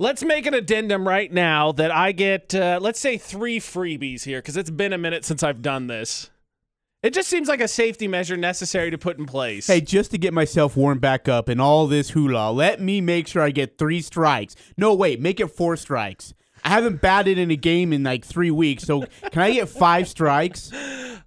Let's make an addendum right now that I get, uh, let's say, three freebies here because it's been a minute since I've done this. It just seems like a safety measure necessary to put in place. Hey, just to get myself warmed back up and all this hula, let me make sure I get three strikes. No, wait, make it four strikes. I haven't batted in a game in like three weeks, so can I get five strikes?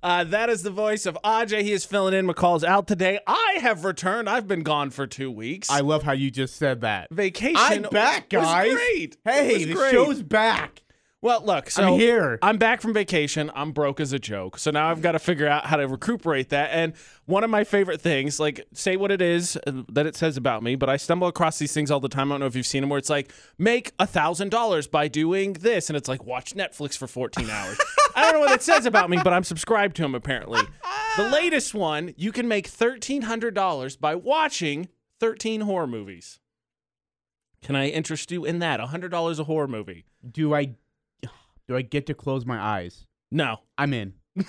Uh, that is the voice of Aj. He is filling in. McCall's out today. I have returned. I've been gone for two weeks. I love how you just said that. Vacation. I'm back, guys. great. Hey, the show's back. Well, look, so I'm here. I'm back from vacation. I'm broke as a joke. So now I've got to figure out how to recuperate that. And one of my favorite things, like say what it is uh, that it says about me, but I stumble across these things all the time. I don't know if you've seen them where it's like, make a thousand dollars by doing this. And it's like, watch Netflix for 14 hours. I don't know what it says about me, but I'm subscribed to them apparently. The latest one, you can make $1,300 by watching 13 horror movies. Can I interest you in that? $100 a horror movie. Do I do I get to close my eyes? No. I'm in.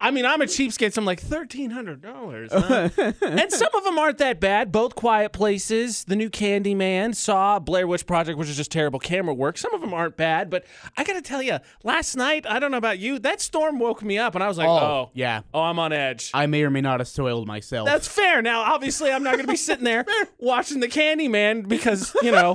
I mean, I'm a cheapskate, so I'm like thirteen hundred dollars, and some of them aren't that bad. Both Quiet Places, the new Candyman, Saw, Blair Witch Project, which is just terrible camera work. Some of them aren't bad, but I gotta tell you, last night I don't know about you, that storm woke me up, and I was like, Oh, oh, yeah. oh, I'm on edge. I may or may not have soiled myself. That's fair. Now, obviously, I'm not going to be sitting there watching the Candyman because you know.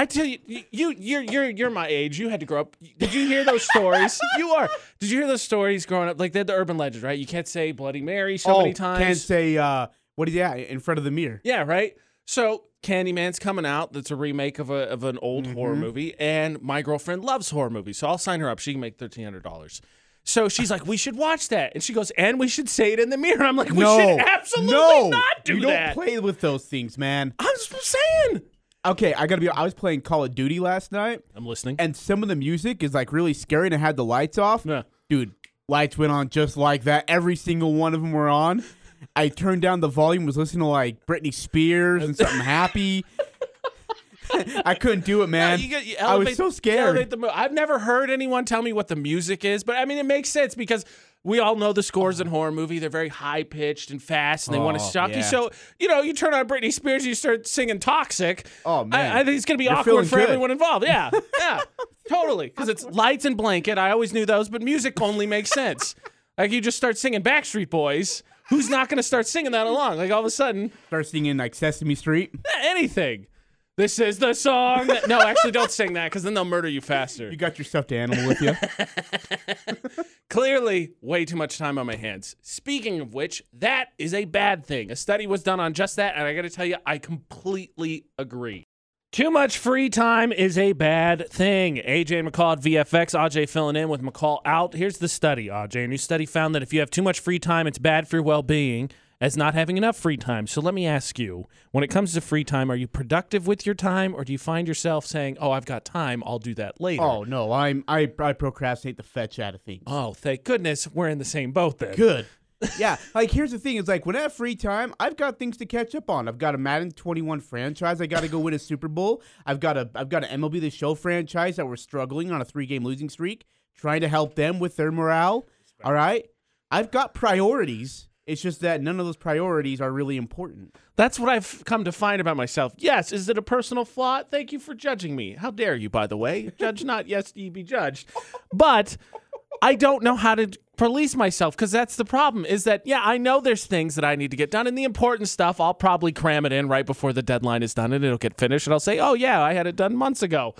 I tell you, you, you're you're you're my age. You had to grow up. Did you hear those stories? you are. Did you hear those stories growing up? Like they're the urban legend, right? You can't say Bloody Mary so oh, many times. can't say uh what is that in front of the mirror? Yeah, right. So Candyman's coming out. That's a remake of a of an old horror Mm-hmm. movie, and my girlfriend loves horror movies, so I'll sign her up. She can make thirteen hundred dollars. So she's like, "We should watch that," and she goes, "And we should say it in the mirror." I'm like, "We no, should absolutely no, not do you that." You don't play with those things, man. I'm just saying. Okay, I gotta be. I was playing Call of Duty last night, I'm listening. and some of the music is like really scary, and it had the lights off. Yeah. Dude, lights went on just like that. Every single one of them were on. I turned down the volume, was listening to like Britney Spears and something happy. I couldn't do it, man. You get- you I was so you scared. elevate the mo- I've never heard anyone tell me what the music is, but I mean, it makes sense because we all know the scores in uh-huh. horror movie. They're very high pitched and fast, and they want to Oh, shock you. So you know, you turn on Britney Spears, and you start singing "Toxic." Oh, man. I, I think it's gonna be You're awkward for good. everyone involved. Yeah, yeah, totally. Because it's lights and blanket. I always knew those, but music only makes sense. Like you just start singing Backstreet Boys. Who's not gonna start singing that along? Like all of a sudden, Start singing like Sesame Street. anything. This is the song. That, no, actually, don't sing that because then they'll murder you faster. You got your stuffed animal with you. Clearly, way too much time on my hands. Speaking of which, that is a bad thing. A study was done on just that, and I got to tell you, I completely agree. Too much free time is a bad thing. AJ McCall at VFX, AJ filling in with McCall out. Here's the study, AJ. A new study found that if you have too much free time, it's bad for your well being as not having enough free time. So let me ask you when it comes to free time, are you productive with your time, or do you find yourself saying, Oh, I've got time, I'll do that later? Oh no, I'm I I procrastinate the fetch out of things. Oh, thank goodness we're in the same boat then. Good. yeah, like here's the thing: is like when I have free time, I've got things to catch up on. I've got a Madden 21 franchise. I got to go win a Super Bowl. I've got a I've got an MLB The Show franchise that we're struggling on a three game losing streak, trying to help them with their morale. All right, I've got priorities. It's just that none of those priorities are really important. That's what I've come to find about myself. Yes, is it a personal flaw? Thank you for judging me. How dare you, by the way? Judge not, yes, ye be judged. But I don't know how to police myself because that's the problem is that, yeah, I know there's things that I need to get done, and the important stuff, I'll probably cram it in right before the deadline is done and it'll get finished, and I'll say, oh, yeah, I had it done months ago.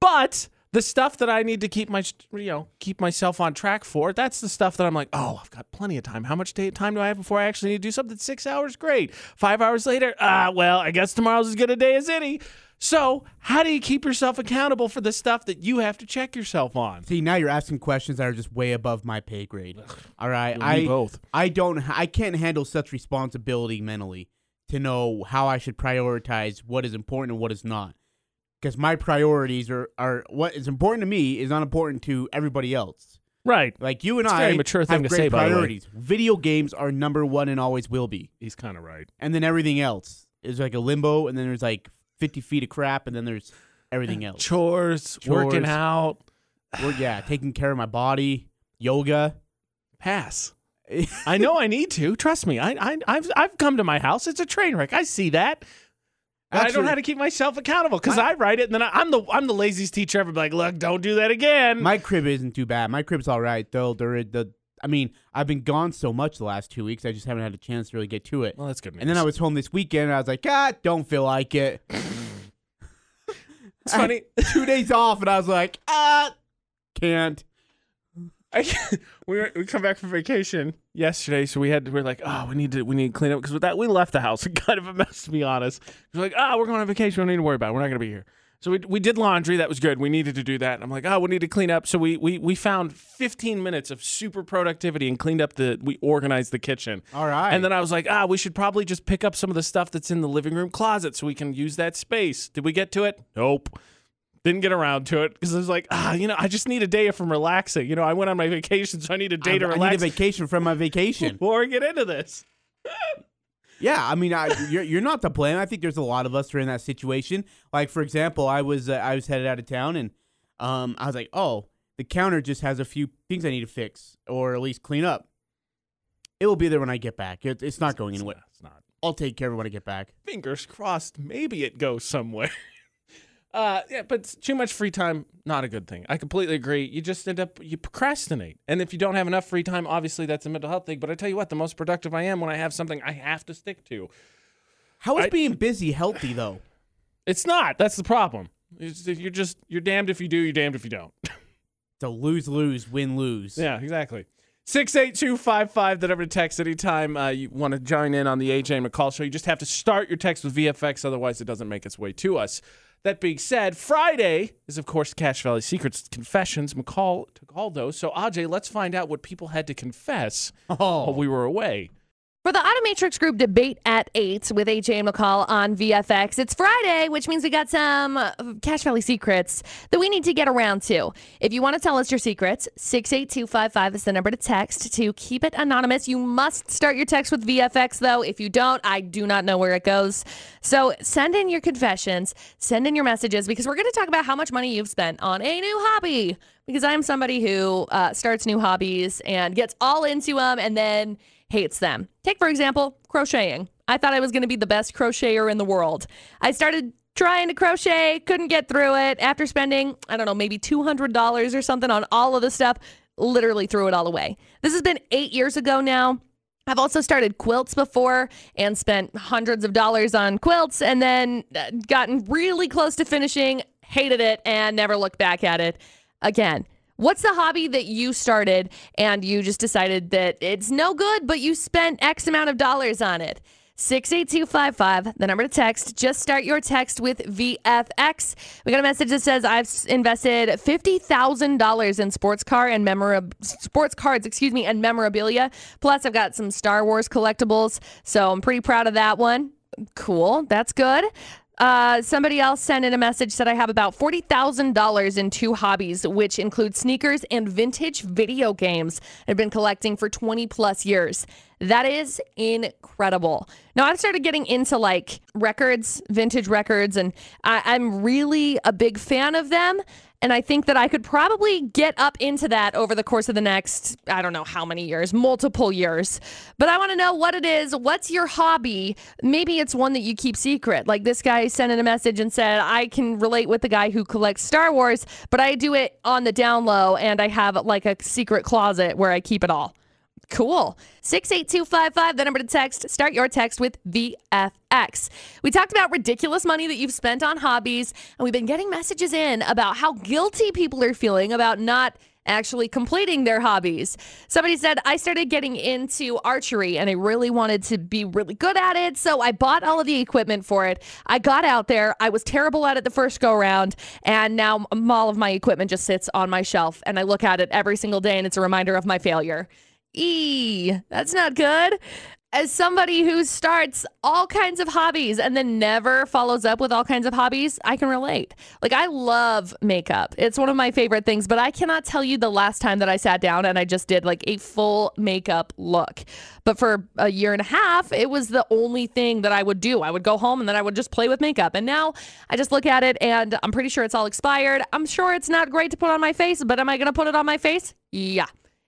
But the stuff that I need to keep my, you know, keep myself on track for, that's the stuff that I'm like, oh, I've got plenty of time. How much day, time do I have before I actually need to do something? Six hours, great. Five hours later, ah, well, I guess tomorrow's as good a day as any. So, how do you keep yourself accountable for the stuff that you have to check yourself on? See, now you're asking questions that are just way above my pay grade. All right, I both. I don't I can't handle such responsibility mentally to know how I should prioritize what is important and what is not. Because my priorities are, are what is important to me is not important to everybody else. Right. Like you and It's a I very mature thing have to great say, by the way. priorities. Video games are number one and always will be. He's kind of right. And then everything else is like a limbo, and then there's like 50 feet of crap, and then there's everything else. Chores, working out, Or, yeah, taking care of my body, yoga. pass. I know I need to. Trust me. I, I I've I've come to my house. It's a train wreck. I see that. And I don't know how to keep myself accountable because I write it and then I, I'm the I'm the laziest teacher ever. Like, look, don't do that again. My crib isn't too bad. My crib's all right though. There, the I mean, I've been gone so much the last two weeks. I just haven't had a chance to really get to it. well, that's good. News. And then I was home this weekend, and I was like, ah, don't feel like it. it's funny. Two days off, and I was like, ah, can't. I, we were, we come back from vacation yesterday, so we had to, we are like, oh, we need to we need to clean up because with that we left the house. It kind of a mess to be honest. We're like, oh, we're going on vacation. We don't need to worry about. it. We're not going to be here. So we, we did laundry. That was good. We needed to do that. And I'm like, oh, we need to clean up. So we we we found 15 minutes of super productivity and cleaned up the we organized the kitchen. All right. And then I was like, ah, we should probably just pick up some of the stuff that's in the living room closet so we can use that space. Did we get to it? Nope. Didn't get around to it because I was like, ah, you know, I just need a day from relaxing. You know, I went on my vacation, so I need a day I, to relax. I need a vacation from my vacation. before I get into this. Yeah, I mean, I, you're you're not to blame. I think there's a lot of us who are in that situation. Like for example, I was uh, I was headed out of town, and um, I was like, oh, the counter just has a few things I need to fix or at least clean up. It will be there when I get back. It, it's not going It's anywhere. not, it's not. I'll take care of it when I get back. Fingers crossed. Maybe it goes somewhere. Uh, yeah, but too much free time, not a good thing. I completely agree. You just end up you procrastinate, and if you don't have enough free time, obviously that's a mental health thing. But I tell you what, the most productive I am when I have something I have to stick to. How is I- being busy healthy though? It's not. That's the problem. It's- You're just you're damned if you do, you're damned if you don't. It's a lose lose win lose. yeah, exactly. Six eight two five five. The number to text anytime uh, you want to join in on the AJ McCall show. You just have to start your text with VFX, otherwise it doesn't make its way to us. That being said, Friday is of course Cache Valley Secrets Confessions. McCall took all those. So Aj, let's find out what people had to confess Oh, while we were away. For the Automatrix Group debate at 8 with AJ McCall on VFX, it's Friday, which means we got some uh, Cache Valley secrets that we need to get around to. If you want to tell us your secrets, 68255 is the number to text to keep it anonymous. You must start your text with VFX, though. If you don't, I do not know where it goes. So send in your confessions, send in your messages, because we're going to talk about how much money you've spent on a new hobby. Because I'm somebody who uh, starts new hobbies and gets all into them and then hates them. Take, for example, crocheting. I thought I was going to be the best crocheter in the world. I started trying to crochet, couldn't get through it. After spending, I don't know, maybe $200 or something on all of the stuff, literally threw it all away. This has been eight years ago now. I've also started quilts before and spent hundreds of dollars on quilts and then uh, gotten really close to finishing, hated it, and never looked back at it again. What's the hobby that you started and you just decided that it's no good, but you spent X amount of dollars on it? 68255, the number to text. Just start your text with VFX. We got a message that says I've invested $50,000 in sports car and memorab- sports cards, excuse me, and memorabilia. Plus I've got some Star Wars collectibles, so I'm pretty proud of that one. Cool. That's good. Uh, somebody else sent in a message said I have about forty thousand dollars in two hobbies, which include sneakers and vintage video games. I've been collecting for twenty plus years. That is incredible. Now I've started getting into like records, vintage records, and I, I'm really a big fan of them. And I think that I could probably get up into that over the course of the next, I don't know how many years, multiple years. But I want to know what it is. What's your hobby? Maybe it's one that you keep secret. Like this guy sent in a message and said, I can relate with the guy who collects Star Wars, but I do it on the down low and I have like a secret closet where I keep it all. Cool. 68255, the number to text. Start your text with VFX. We talked about ridiculous money that you've spent on hobbies, and we've been getting messages in about how guilty people are feeling about not actually completing their hobbies. Somebody said, I started getting into archery and I really wanted to be really good at it. So I bought all of the equipment for it. I got out there. I was terrible at it the first go around. And now all of my equipment just sits on my shelf and I look at it every single day and it's a reminder of my failure. E, that's not good. As somebody who starts all kinds of hobbies and then never follows up with all kinds of hobbies, I can relate. Like, I love makeup. It's one of my favorite things, but I cannot tell you the last time that I sat down and I just did like a full makeup look. But for a year and a half, it was the only thing that I would do. I would go home and then I would just play with makeup. And now I just look at it and I'm pretty sure it's all expired. I'm sure it's not great to put on my face, but am I going to put it on my face? Yeah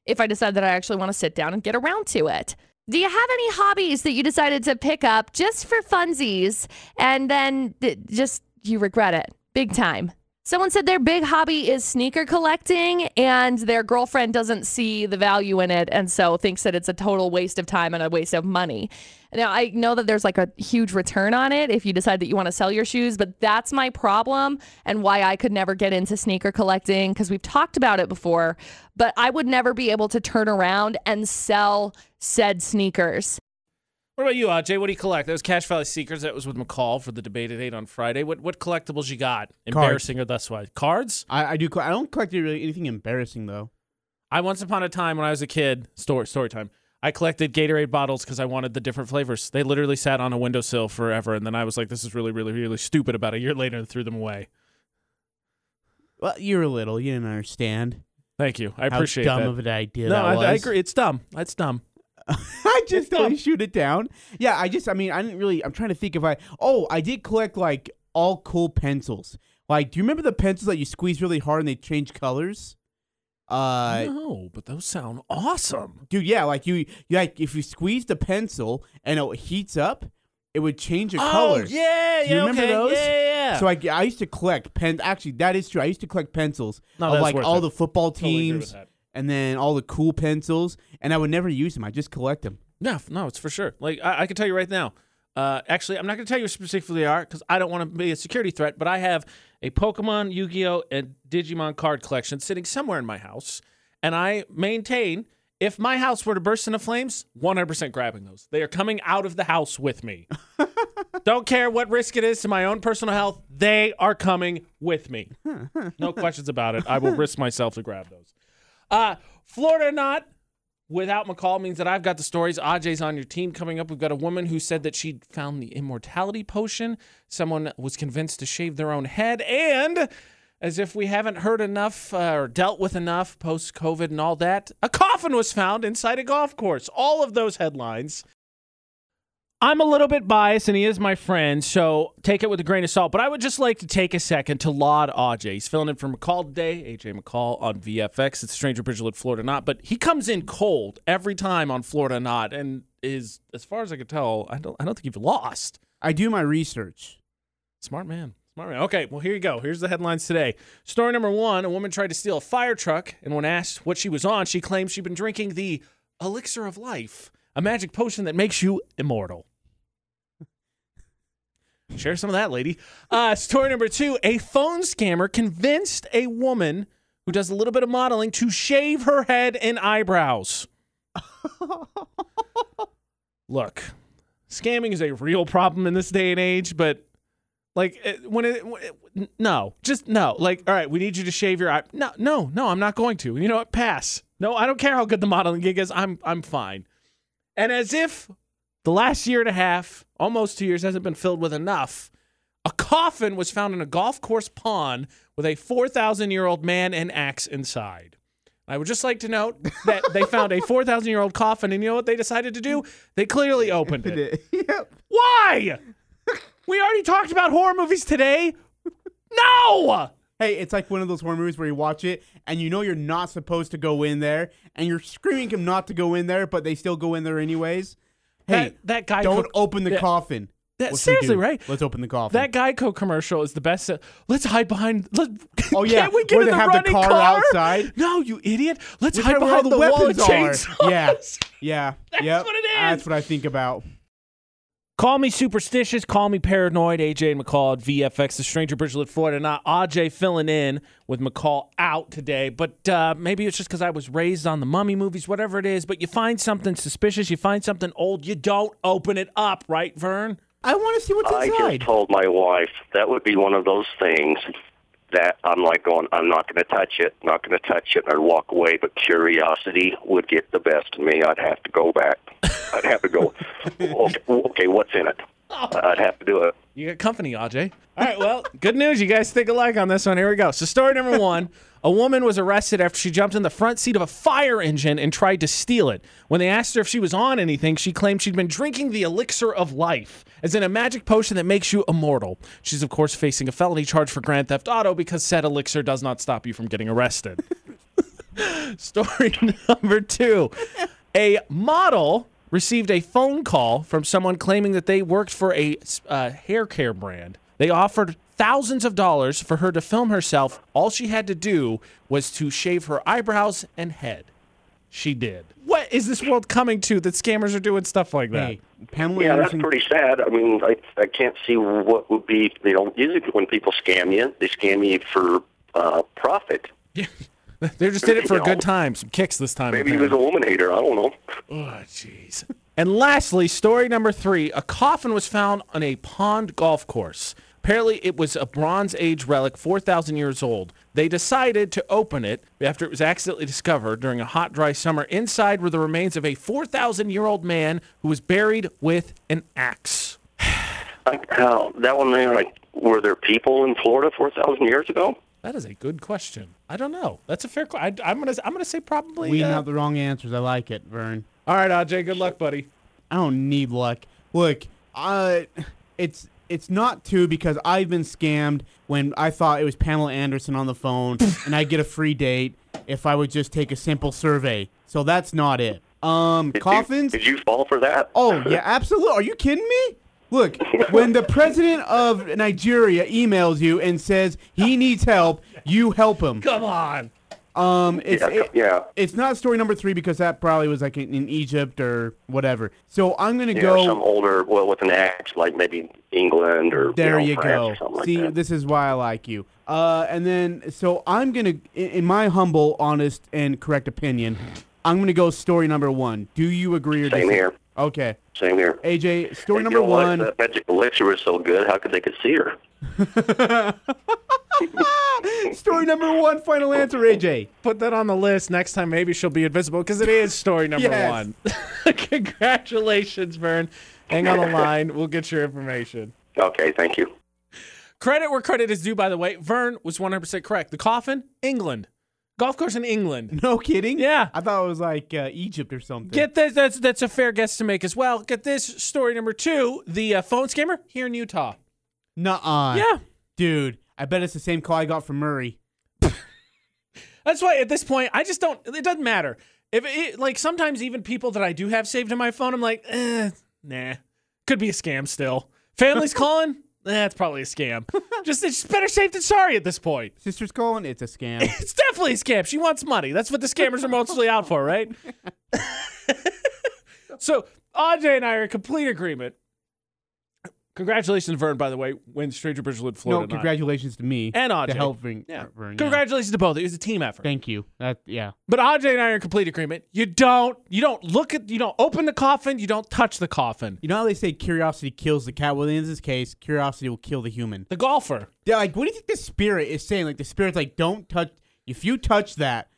if I decide that I actually want to sit down and get around to it. Do you have any hobbies that you decided to pick up just for funsies and then th- just you regret it big time? Someone said their big hobby is sneaker collecting and their girlfriend doesn't see the value in it and so thinks that it's a total waste of time and a waste of money. Now, I know that there's like a huge return on it if you decide that you want to sell your shoes, but that's my problem and why I could never get into sneaker collecting because we've talked about it before, but I would never be able to turn around and sell said sneakers. What about you, Aj? What do you collect? That was Cache Valley Secrets. That was with McCall for the debate at eight on Friday. What what collectibles you got? Embarrassing or thus why? Cards? I, I do. I don't collect really anything embarrassing though. I once upon a time when I was a kid, story story time. I collected Gatorade bottles because I wanted the different flavors. They literally sat on a windowsill forever, and then I was like, "This is really, really, really stupid." About a year later, and threw them away. Well, you're a little. You didn't understand. Thank you. I How appreciate dumb that. of an idea no, that I, was. I agree. It's dumb. It's dumb. I just don't shoot it down. Yeah, I just. I mean, I didn't really. I'm trying to think if I. Oh, I did collect like all cool pencils. Like, do you remember the pencils that you squeeze really hard and they change colors? Uh, no, but those sound awesome. dude, yeah, like you, you like if you squeeze the pencil and it heats up, it would change the color. Oh yeah, yeah. Do you yeah. remember okay. those? Yeah, yeah, yeah. So I, I used to collect pens. Actually, that is true. I used to collect pencils No, of like all it. the football Totally teams, that. And then all the cool pencils, and I would never use them. I just collect them. No, no, it's for sure. Like I, I can tell you right now. Uh, actually, I'm not going to tell you specifically they are because I don't want to be a security threat. But I have a Pokemon, Yu-Gi-Oh, and Digimon card collection sitting somewhere in my house, and I maintain if my house were to burst into flames, 100% grabbing those. They are coming out of the house with me. don't care what risk it is to my own personal health. They are coming with me. No questions about it. I will risk myself to grab those. Uh, Florida not without McCall means that I've got the stories. Ajay's on your team coming up. We've got a woman who said that she found the immortality potion. Someone was convinced to shave their own head. And as if we haven't heard enough uh, or dealt with enough post COVID and all that, a coffin was found inside a golf course. All of those headlines. I'm a little bit biased, and he is my friend, so take it with a grain of salt. But I would just like to take a second to laud AJ. He's filling in for McCall today, AJ McCall on VFX. It's Stranger Bridgelet, Florida Not, but he comes in cold every time on Florida Not, and is, as far as I can tell, I don't, I don't think you've lost. I do my research. Smart man. Smart man. Okay, well, here you go. Here's the headlines today. Story number one A woman tried to steal a fire truck, and when asked what she was on, she claimed she'd been drinking the elixir of life, a magic potion that makes you immortal. Share some of that, lady. Uh, story number two A phone scammer convinced a woman who does a little bit of modeling to shave her head and eyebrows. Look, scamming is a real problem in this day and age, but like when it, when it- no, just no. Like, all right, we need you to shave your eye. No, no, no, I'm not going to. You know what? Pass. No, I don't care how good the modeling gig is. I'm I'm fine. And as if the last year and a half, almost two years, hasn't been filled with enough, a coffin was found in a golf course pond with a 4,000 year old man and axe inside. I would just like to note that they found a 4,000 year old coffin, and you know what they decided to do? They clearly opened it. yep. Why? We already talked about horror movies today. No! Hey, it's like one of those horror movies where you watch it and you know you're not supposed to go in there, and you're screaming him not to go in there, but they still go in there anyways. Hey, That, that guy don't co- open the that- coffin. that- What's seriously, right? Let's open the coffin. That Geico commercial is the best. Let's hide behind. Let, Oh, yeah, can't we get where in they the have the running car outside. No, you idiot. Let's Look hide behind the, weapons are. chainsaws. Yeah, yeah, That's yep. what it is. That's what I think about. Call me superstitious. Call me paranoid. AJ and McCall at VFX, the Stranger Bridgelet, Florida. Not AJ filling in with McCall out today. But uh, maybe it's just because I was raised on the mummy movies, whatever it is. But you find something suspicious, you find something old, you don't open it up, right, Vern? I want to see what's inside. I just told my wife that would be one of those things that I'm like going, I'm not going to touch it, not going to touch it, and I'd walk away. But curiosity would get the best of me. I'd have to go back. I'd have to go. Okay, okay what's in it? Oh. I'd have to do it. You got company, AJ. All right, well, good news. You guys think alike on this one. Here we go. So, story number one a woman was arrested after she jumped in the front seat of a fire engine and tried to steal it. When they asked her if she was on anything, she claimed she'd been drinking the elixir of life, as in a magic potion that makes you immortal. She's, of course, facing a felony charge for Grand Theft Auto because said elixir does not stop you from getting arrested. Story number two. A model received a phone call from someone claiming that they worked for a uh, hair care brand. They offered thousands of dollars for her to film herself. All she had to do was to shave her eyebrows and head. She did. What is this world coming to that scammers are doing stuff like that? Hey, Pamela Yeah, that's pretty sad. I mean, I I can't see what would be. You know, usually when people scam you, they scam you for uh, profit. They just did it for a You good time. Some kicks this time. Maybe he was a woman hater. I don't know. Oh, jeez. And lastly, story number three a coffin was found on a pond golf course. Apparently, it was a Bronze Age relic, 4,000 years old. They decided to open it after it was accidentally discovered during a hot, dry summer. Inside were the remains of a 4,000 year old man who was buried with an axe. Like, how that one there? Like, were there people in Florida four thousand years ago? That is a good question. I don't know. That's a fair question. I'm gonna I'm gonna say probably. We uh, out the wrong answers. I like it, Vern. all right, Aj. Good luck, buddy. I don't need luck. Look, uh, it's it's not two because I've been scammed when I thought it was Pamela Anderson on the phone and I get a free date if I would just take a simple survey. So that's not it. Um, Did coffins. You, did you fall for that? Oh yeah, absolutely. Are you kidding me? Look, when the president of Nigeria emails you and says he needs help, you help him. Come on. Um, it's Yeah, it- yeah. it's not story number three because that probably was like in, in Egypt or whatever. So I'm gonna Yeah, go. some older, well, with an axe, like maybe England or There you, you know, France go. See, like this is why I like you. Uh, and then, so I'm gonna, in, in my humble, honest, and correct opinion, I'm gonna go story number one. Do you agree or Same disagree? here. Okay, Same here. AJ, story You number know what? one. That magic elixir was so good. How could they could see her? story number one. Final answer, AJ. Put that on the list. Next time, maybe she'll be invisible because it is story number Yes. one. Congratulations, Vern. Hang on the line. We'll get your information. Okay, thank you. Credit where credit is due, by the way. Vern was 100% correct. The coffin, England. Golf course in England. No kidding. Yeah. I thought it was like uh, Egypt or something. Get this. That's that's a fair guess to make as well. Get this story number two. The uh, phone scammer here in Utah. Nuh-uh. Yeah. dude. I bet it's the same call I got from Murray. That's why at this point, I just don't. It doesn't matter. If it like sometimes even people that I do have saved in my phone, I'm like, eh, nah, could be a scam still. Family's calling, that's probably a scam. just it's better safe than sorry at this point. Sister's calling. It's a scam. It's definitely a scam. She wants money. That's what the scammers are mostly out for, right? so Aj and I are in complete agreement. Congratulations, Vern, by the way, when Stranger Bridgewood, Florida. no, congratulations to me And Aj. to help Vern. Yeah. Uh, Vern, yeah. Congratulations to both. It was a team effort. Thank you. That yeah. But Aj and I are in complete agreement. You don't you don't look at you don't open the coffin, you don't touch the coffin. You know how they say curiosity kills the cat? Well, in this case, curiosity will kill the human. The golfer. Yeah, like, what do you think the spirit is saying? Like, the spirit's like, don't touch. If you touch that,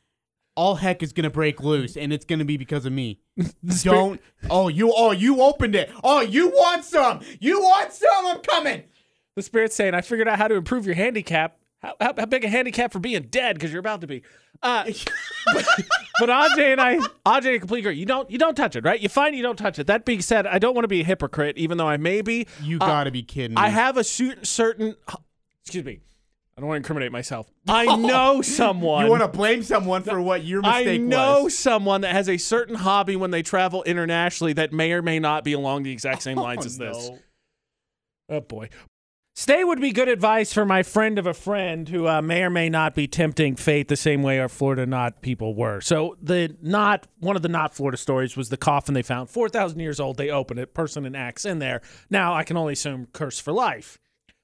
all heck is gonna break loose, and it's gonna be because of me. don't. Oh, you. Oh, you opened it. Oh, you want some? You want some? I'm coming. The spirit's saying, I figured out how to improve your handicap. How, how, how big a handicap for being dead because you're about to be. Uh, but, but Aj and I, Aj and complete agree. You don't, you don't touch it, right? You find you don't touch it. That being said, I don't want to be a hypocrite, even though I may be. You Uh, gotta be kidding me. I have a cer- certain. Excuse me. I don't want to incriminate myself. I know someone. You want to blame someone for what your mistake I know was? someone that has a certain hobby when they travel internationally that may or may not be along the exact same lines as this. no. Oh boy. Stay would be good advice for my friend of a friend who uh, may or may not be tempting fate the same way our Florida not people were. So the not one of the not Florida stories was the coffin they found, four thousand years old. They opened it, person and axe in there. Now I can only assume curse for life,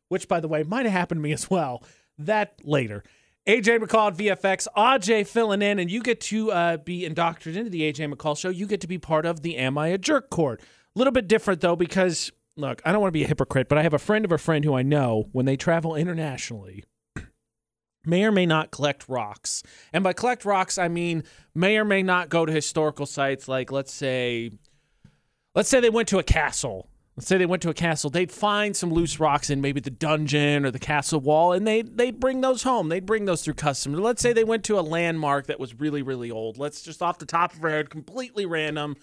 which by the way might have happened to me as well. That later. AJ McCall at VFX, AJ filling in, and you get to uh, be indoctrinated into the AJ McCall show. You get to be part of the Am I a Jerk Court. A little bit different though, because look, I don't want to be a hypocrite, but I have a friend of a friend who I know when they travel internationally may or may not collect rocks. And by collect rocks, I mean may or may not go to historical sites like let's say let's say they went to a castle. Let's say they went to a castle. They'd find some loose rocks in maybe the dungeon or the castle wall, and they they'd bring those home. They'd bring those through customs. Let's say they went to a landmark that was really really old. Let's just off the top of our head, completely random,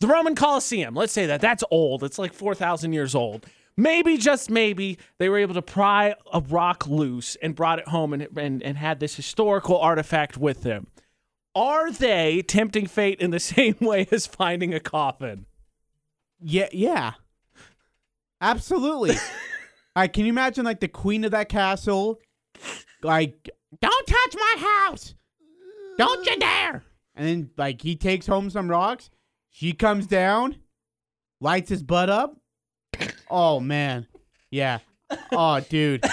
the Roman Colosseum. Let's say that that's old. It's like four thousand years old. Maybe just maybe they were able to pry a rock loose and brought it home and and, and had this historical artifact with them. Are they tempting fate in the same way as finding a coffin? Yeah, yeah. Absolutely. like, can you imagine like the queen of that castle? Like, don't touch my house. Don't you dare. And then like he takes home some rocks. She comes down, lights his butt up. Oh man. Yeah. Oh dude.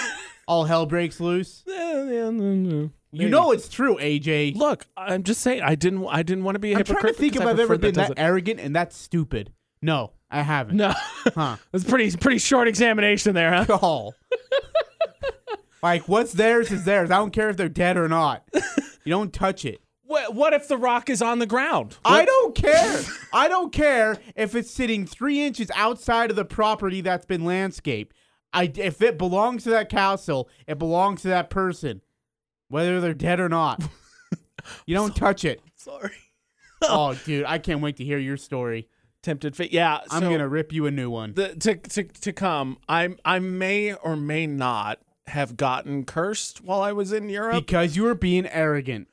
All hell breaks loose. You know it's true, AJ. Look, I'm just saying. I didn't. I didn't want to be a I'm trying hypocrite. to think if because I I've ever prefer been that doesn't- arrogant and that stupid. No, I haven't. No, Huh. it's pretty pretty short examination there, huh? Oh. like what's theirs is theirs. I don't care if they're dead or not. You don't touch it. What, what if the rock is on the ground? I don't care. I don't care if it's sitting three inches outside of the property that's been landscaped. I if it belongs to that castle, it belongs to that person, whether they're dead or not. You don't touch it. Sorry. Oh, dude, I can't wait to hear your story. Tempted fate. Yeah, I'm so gonna rip you a new one. the, to to to come. I I may or may not have gotten cursed while I was in Europe. Because you were being arrogant.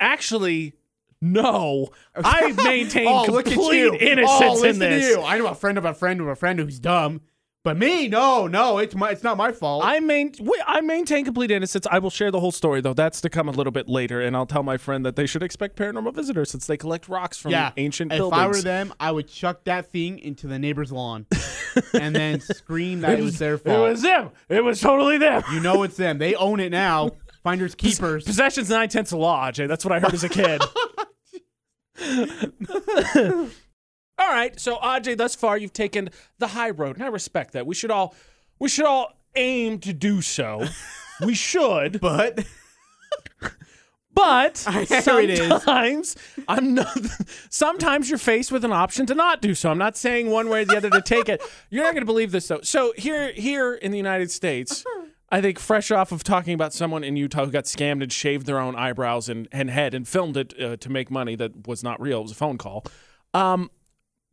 Actually, no. I maintain oh, complete innocence oh, in this. To you. I know a friend of a friend of a friend who's dumb, but me, no, no, it's my, it's not my fault. I main I maintain complete innocence. I will share the whole story though. That's to come a little bit later, and I'll tell my friend that they should expect paranormal visitors since they collect rocks from yeah, ancient if buildings. I were them, I would chuck that thing into the neighbor's lawn, and then scream that it was their fault. It was them. It was totally them. you know it's them. They own it now. Finders keepers. Possession's nine tenths of law, Jay. That's what I heard as a kid. all right, so Aj, thus far you've taken the high road, and I respect that. We should all, we should all aim to do so. we should, But but There it is. sometimes I'm not. Sometimes you're faced with an option to not do so. I'm not saying one way or the other to take it. You're not going to believe this though. So here, here in the United States. I think fresh off of talking about someone in Utah who got scammed and shaved their own eyebrows and, and head and filmed it uh, to make money that was not real. It was a phone call. Um,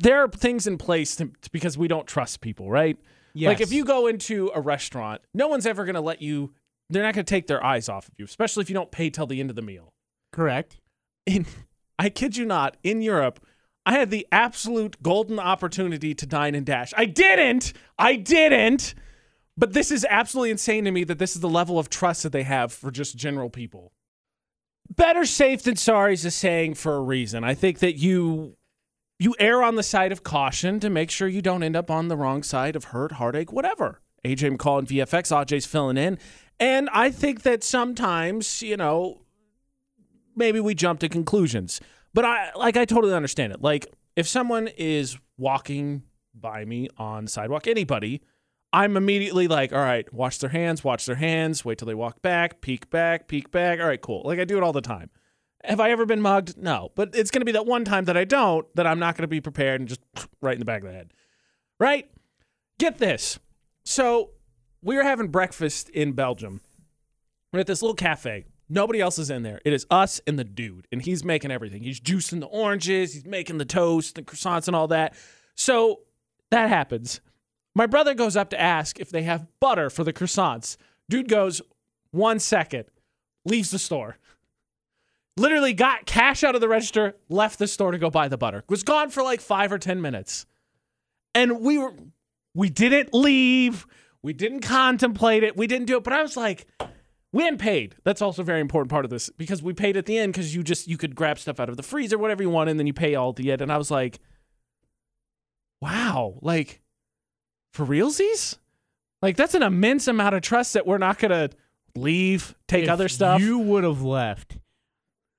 there are things in place to, because we don't trust people, right? Like if you go into a restaurant, no one's ever going to let you. They're not going to take their eyes off of you, especially if you don't pay till the end of the meal. correct. In, I kid you not, in Europe, I had the absolute golden opportunity to dine and dash. I didn't. I didn't. But this is absolutely insane to me that this is the level of trust that they have for just general people. Better safe than sorry is a saying for a reason. I think that you you err on the side of caution to make sure you don't end up on the wrong side of hurt, heartache, whatever. AJ McCall and VFX, AJ's filling in. And I think that sometimes, you know, maybe we jump to conclusions. But I like I totally understand it. Like if someone is walking by me on sidewalk, anybody, I'm immediately like, all right, watch their hands, watch their hands, wait till they walk back, peek back, peek back. All right, cool. Like I do it all the time. Have I ever been mugged? No. But it's going to be that one time that I don't that I'm not going to be prepared and just right in the back of the head. Right? Get this. So we were having breakfast in Belgium. We're at this little cafe. Nobody else is in there. It is us and the dude, and he's making everything. He's juicing the oranges, he's making the toast, the croissants, and all that. So that happens. My brother goes up to ask if they have butter for the croissants. Dude goes, one second, leaves the store. Literally got cash out of the register, left the store to go buy the butter. Was gone for like five or 10 minutes. And we were, we didn't leave. We didn't contemplate it. We didn't do it. But I was like, we hadn't paid. That's also a very important part of this because we paid at the end because you just you could grab stuff out of the freezer, whatever you want, and then you pay all at the end. And I was like, wow, like for realsies? Like that's an immense amount of trust that we're not gonna leave, take If other stuff. You would have left.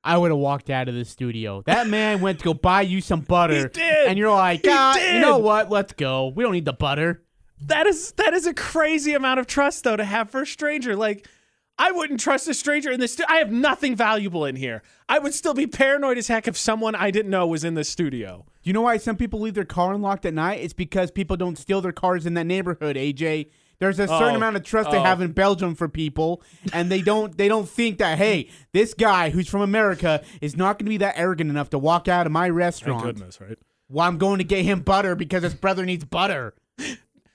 I would have walked out of the studio. That man went to go buy you some butter. He did. And you're like, He ah, you know what? Let's go. We don't need the butter. that is that is a crazy amount of trust though to have for a stranger. Like I wouldn't trust a stranger in this. Stu- I have nothing valuable in here. I would still be paranoid as heck if someone I didn't know was in the studio. You know why some people leave their car unlocked at night? It's because people don't steal their cars in that neighborhood, AJ. There's a certain Oh. amount of trust they Oh. have in Belgium for people, and they don't they don't think that hey, this guy who's from America is not going to be that arrogant enough to walk out of my Thank restaurant. goodness, right? Well, I'm going to get him butter because his brother needs butter.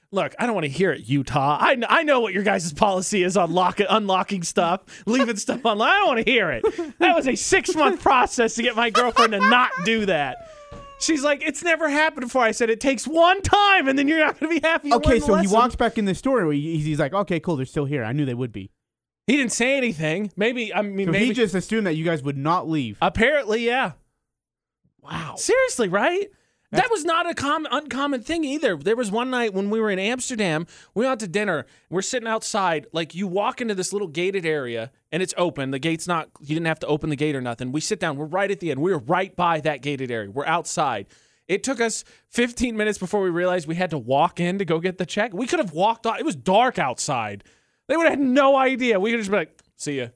Look, I don't want to hear it, Utah. I, I know what your guys' policy is on lock, unlocking stuff, leaving stuff online. I don't want to hear it. That was a six month process to get my girlfriend to not do that. She's like, it's never happened before. I said, it takes one time, and then you're not going to be happy. Okay, so he walks back in the store. where he- He's, he's like, okay, cool, they're still here. I knew they would be. He didn't say anything. Maybe I mean, So maybe he just assumed that you guys would not leave. apparently, yeah. wow. Seriously, right? That was not a common, uncommon thing either. There was one night when we were in Amsterdam. We went out to dinner. We're sitting outside. Like you walk into this little gated area, and it's open. The gate's not. You didn't have to open the gate or nothing. We sit down. We're right at the end. We were right by that gated area. We're outside. It took us 15 minutes before we realized we had to walk in to go get the check. We could have walked off. It was dark outside. They would have had no idea. We could just been like, "See ya."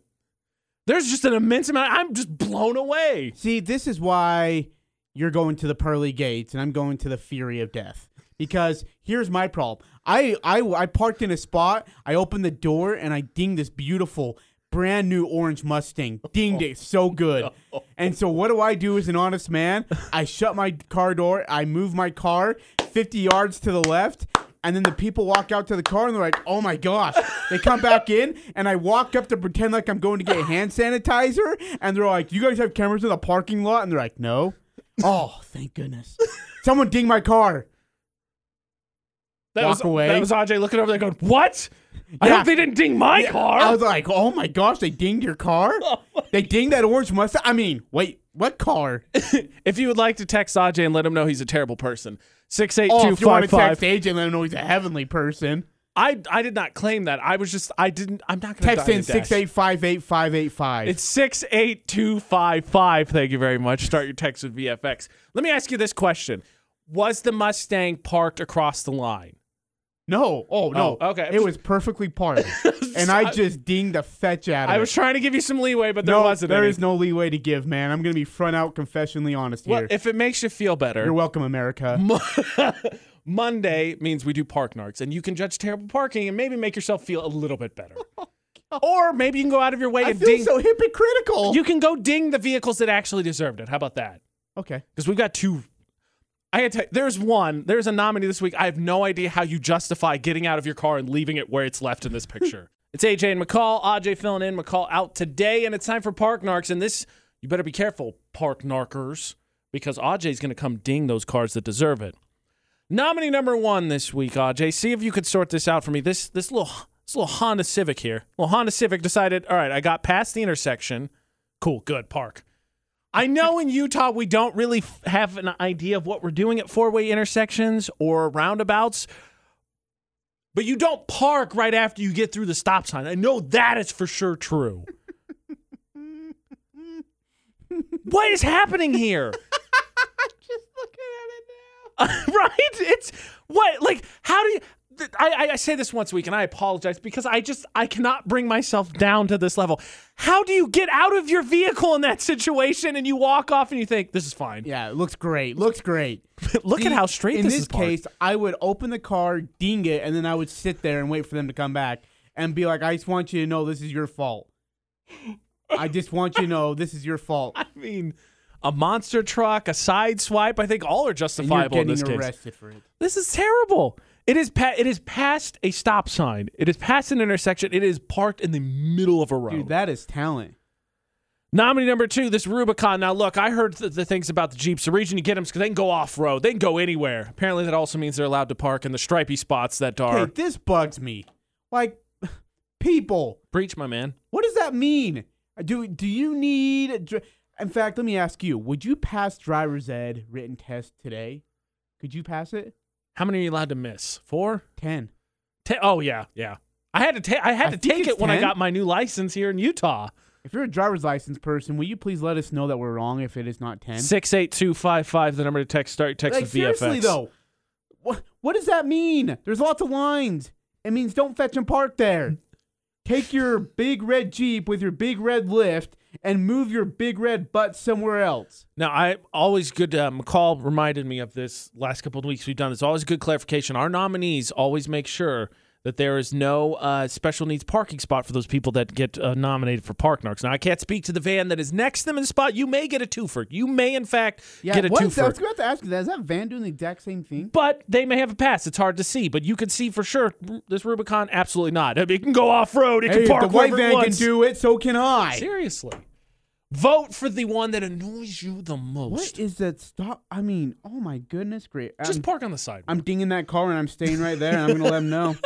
There's just an immense amount. I'm just blown away. See, this is why you're going to the pearly gates and I'm going to the fury of death. Because here's my problem. I, I, I parked in a spot, I opened the door, and I dinged this beautiful, brand new orange Mustang. Dinged it so good. And so, what do I do as an honest man? I shut my car door, I move my car 50 yards to the left. And then the people walk out to the car and they're like, oh my gosh. They come back in and I walk up to pretend like I'm going to get hand sanitizer. And they're like, you guys have cameras in the parking lot? And they're like, no. Oh, thank goodness. Someone ding my car. That Walk was, away. That was Aj looking over there going, What? I Yeah. hope they didn't ding my car. I was like, oh my gosh, they dinged your car? Oh they dinged that orange Mustang? I mean, wait, what car? if you would like to text Aj and let him know he's a terrible person, Oh, if you want to 68255. text AJ and let him know he's a heavenly person, I, I did not claim that. I was just, I didn't, I'm not going to text in 6858585. It's 68255. Thank you very much. Start your text with VFX. Let me ask you this question Was the Mustang parked across the line? No. Oh, oh no. Oh, okay. It was perfectly parked. and I just dinged the fetch out of I it. was trying to give you some leeway, but there no, wasn't there any. is no leeway to give, man. I'm going to be front out confessionally honest well, here. if it makes you feel better, You're welcome, America. Monday means we do park narks, and you can judge terrible parking and maybe make yourself feel a little bit better. Oh, or maybe you can go out of your way I and feel ding. so hypocritical. you can go ding the vehicles that actually deserved it. How about that? okay. Because we've got two. I had to, there's one. There's a nominee this week. I have no idea how you justify getting out of your car and leaving it where it's left in this picture. it's AJ and McCall. AJ filling in. McCall out today, and it's time for Park Narks. And this, you better be careful, Park Narkers, because AJ's going to come ding those cars that deserve it. Nominee number one this week, AJ. See if you could sort this out for me. This this little this little Honda Civic here. Well, Honda Civic decided, all right, I got past the intersection. Cool, good, park. I know in Utah we don't really f- have an idea of what we're doing at four-way intersections or roundabouts. But you don't park right after you get through the stop sign. I know that is for sure true. what is happening here? Just looking at it now. right? It's what like how do you I, I- I say this once a week and I apologize because I just I cannot bring myself down to this level. How do you get out of your vehicle in that situation and you walk off and you think this is fine? Yeah, it looks great. Looks great. Look at how straight In this, this is parked. case, I would open the car, ding it, and then I would sit there and wait for them to come back and be like, "I just want you to know this is your fault. I just want you to know this is your fault." I mean, a monster truck, a side swipe, I think all are And you're justifiable in getting this case. arrested for it. This is terrible. It is pa- it is past a stop sign. It is past an intersection. It is parked in the middle of a road. Dude, that is talent. Nominee number two, this Rubicon. Now, look, I heard the, the things about the Jeeps. The reason you get them is because they can go off road. They can go anywhere. Apparently, that also means they're allowed to park in the stripy spots that are. Hey, this bugs me. Like, people, Breach, my man. what does that mean? Do do you need? In fact, let me ask you: Would you pass driver's ed written test today? Could you pass it? How many are you allowed to miss? Four? Ten. Ten? Oh, yeah, yeah. I had to, ta- I had I to take it when I got my new license here in Utah. If you're a driver's license person, will you please let us know that we're wrong if it is not ten? 68255, the number to text. Start your text Like with seriously though, what what does that mean? There's lots of lines. It means don't fetch and park there. Take your big red Jeep with your big red lift and move your big red butt somewhere else. Now, I always good. Uh, McCall reminded me of this last couple of weeks we've done. It's always good clarification. Our nominees always make sure that there is no uh, special needs parking spot for those people that get uh, nominated for Park Narcs. Now, I can't speak to the van that is next to them in the spot. You may get a twofer. You may, in fact, get a what that? I was twofer. about to ask you that. Is that van doing the exact same thing? But they may have a pass. It's hard to see, but you can see for sure. This Rubicon, absolutely not. I mean, it can go off road. It Hey, can if park the white van can do it, so can I. Seriously. Vote for the one that annoys you the most. What is that stop? I mean, oh my goodness, great. Just I'm, park on the side. I'm dinging that car and I'm staying right there and I'm going to let him know.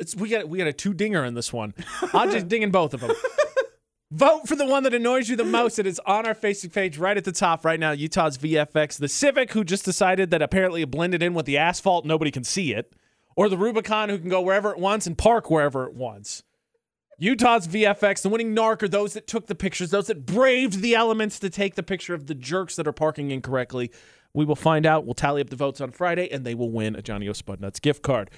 It's we got we got a two dinger in this one. I'm just dinging both of them. Vote for the one that annoys you the most. It is on our Facebook page right at the top right now. Utah's VFX, the Civic, who just decided that apparently it blended in with the asphalt, nobody can see it, or the Rubicon, who can go wherever it wants and park wherever it wants. Utah's VFX, the winning narc are those that took the pictures, those that braved the elements to take the picture of the jerks that are parking incorrectly. We will find out. We'll tally up the votes on Friday, and they will win a Johnny O. Spudnuts gift card.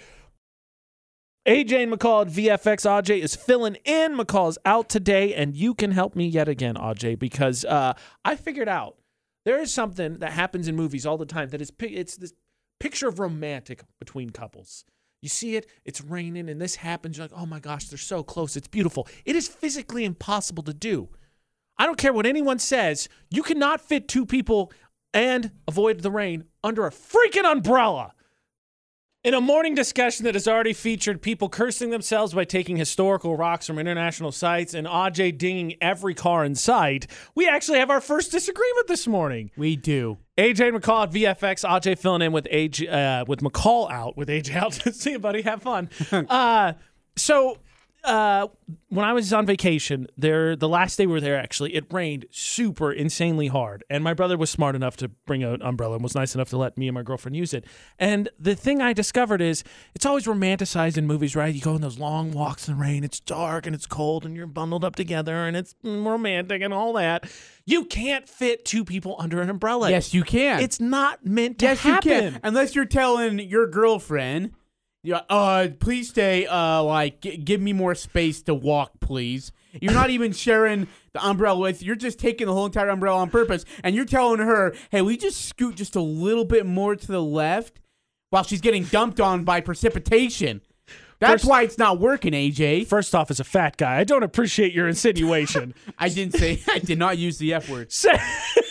AJ and McCall at VFX. AJ is filling in. McCall is out today, and you can help me yet again, AJ, because uh, I figured out there is something that happens in movies all the time that is it's this picture of romantic between couples. You see it, it's raining, and this happens. You're like, oh my gosh, they're so close. It's beautiful. It is physically impossible to do. I don't care what anyone says. You cannot fit two people and avoid the rain under a freaking umbrella. In a morning discussion that has already featured people cursing themselves by taking historical rocks from international sites and Aj dinging every car in sight, we actually have our first disagreement this morning. We do. AJ McCall at VFX. AJ filling in with AJ uh, with McCall out with AJ out. See you, buddy. Have fun. uh, so uh, when I was on vacation, there the last day we were there, actually, it rained super insanely hard, and my brother was smart enough to bring an umbrella and was nice enough to let me and my girlfriend use it. And the thing I discovered is it's always romanticized in movies, right? You go on those long walks in the rain, it's dark and it's cold, and you're bundled up together, and it's romantic and all that. You can't fit two people under an umbrella. Yes, you can. It's not meant to yes, happen. you can. Unless you're telling your girlfriend, yeah, uh, please stay. Uh, like, g- give me more space to walk, please. You're not even sharing the umbrella with. You're just taking the whole entire umbrella on purpose, and you're telling her, "Hey, we just scoot just a little bit more to the left," while she's getting dumped on by precipitation. That's First- why it's not working, AJ. First off, as a fat guy, I don't appreciate your insinuation. I didn't say. I did not use the F word. Se-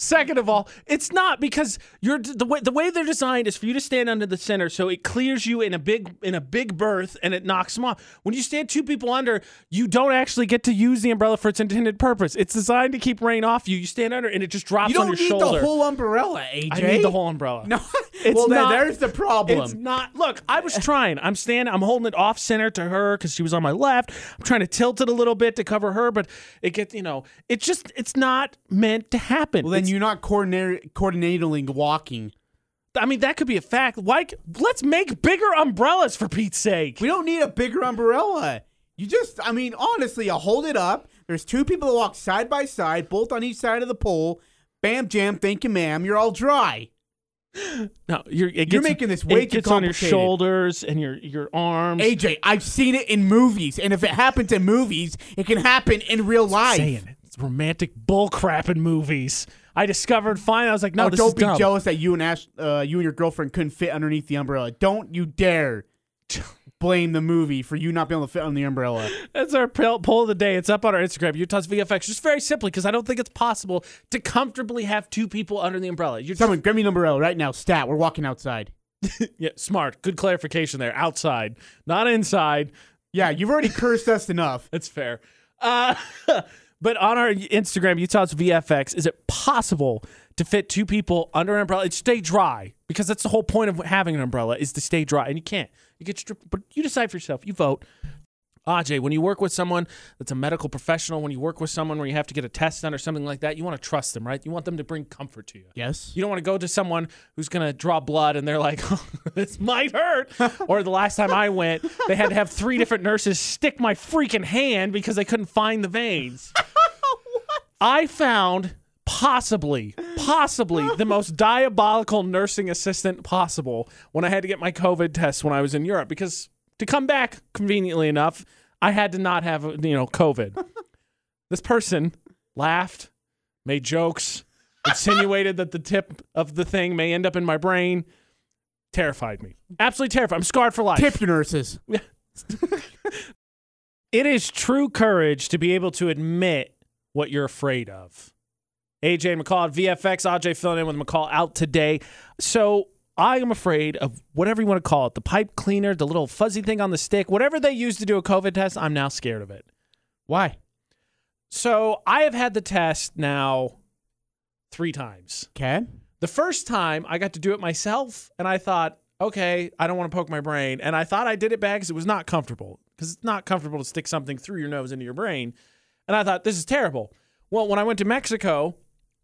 Second of all, it's not because you're the way the way they're designed is for you to stand under the center, so it clears you in a big in a big berth and it knocks them off. When you stand two people under, you don't actually get to use the umbrella for its intended purpose. It's designed to keep rain off you. You stand under and it just drops You on don't your need the whole umbrella, AJ. I need the whole umbrella. No. It's well, not- there's the problem. It's not. Look, I was trying. I'm standing. I'm holding it off center to her because she was on my left. I'm trying to tilt it a little bit to cover her, but it gets. You know, it's just. It's not meant to happen. well, then It's- you're not coordinate, coordinating walking. I mean, that could be a fact. Like, Let's make bigger umbrellas for Pete's sake. We don't need a bigger umbrella. You just, I mean, honestly, you hold it up. There's two people that walk side by side, both on each side of the pole. Bam, jam, thank you, ma'am. You're all dry. No, you're. Gets, You're making this way it too gets on your shoulders and your your arms. AJ, I've seen it in movies, and if it happens in movies, it can happen in real life. saying it. It's romantic bullcrap in movies. I discovered fine. I was like, no, oh, don't be dumb. jealous that you and Ash, uh, you and your girlfriend couldn't fit underneath the umbrella. Don't you dare blame the movie for you not being able to fit on the umbrella. That's our poll of the day. It's up on our Instagram, Utah's VFX. Just very simply, because I don't think it's possible to comfortably have two people under the umbrella. You're Someone, grab me an umbrella right now. Stat, we're walking outside. yeah, smart. Good clarification there. Outside, not inside. Yeah, you've already cursed us enough. That's fair. Uh, but on our Instagram, Utah's VFX, is it possible to fit two people under an umbrella and stay dry? Because that's the whole point of having an umbrella is to stay dry, and you can't. You get your, but you decide for yourself. You vote. Aj, when you work with someone that's a medical professional, when you work with someone where you have to get a test done or something like that, you want to trust them, right? You want them to bring comfort to you. Yes. You don't want to go to someone who's going to draw blood and they're like, oh, this might hurt. or the last time I went, they had to have three different nurses stick my freaking hand because they couldn't find the veins. I found possibly, possibly the most diabolical nursing assistant possible when I had to get my COVID test when I was in Europe because to come back conveniently enough, I had to not have, you know, COVID. this person laughed, made jokes, insinuated that the tip of the thing may end up in my brain. Terrified me. Absolutely terrified. I'm scarred for life. Tip your nurses. It is true courage to be able to admit what you're afraid of. AJ McCall at VFX. AJ filling in with McCall out today. So I am afraid of whatever you want to call it the pipe cleaner, the little fuzzy thing on the stick, whatever they use to do a COVID test. I'm now scared of it. Why? So I have had the test now three times. Okay. The first time I got to do it myself, and I thought, okay, I don't want to poke my brain. And I thought I did it bad because it was not comfortable, because it's not comfortable to stick something through your nose into your brain. And I thought, this is terrible. Well, when I went to Mexico,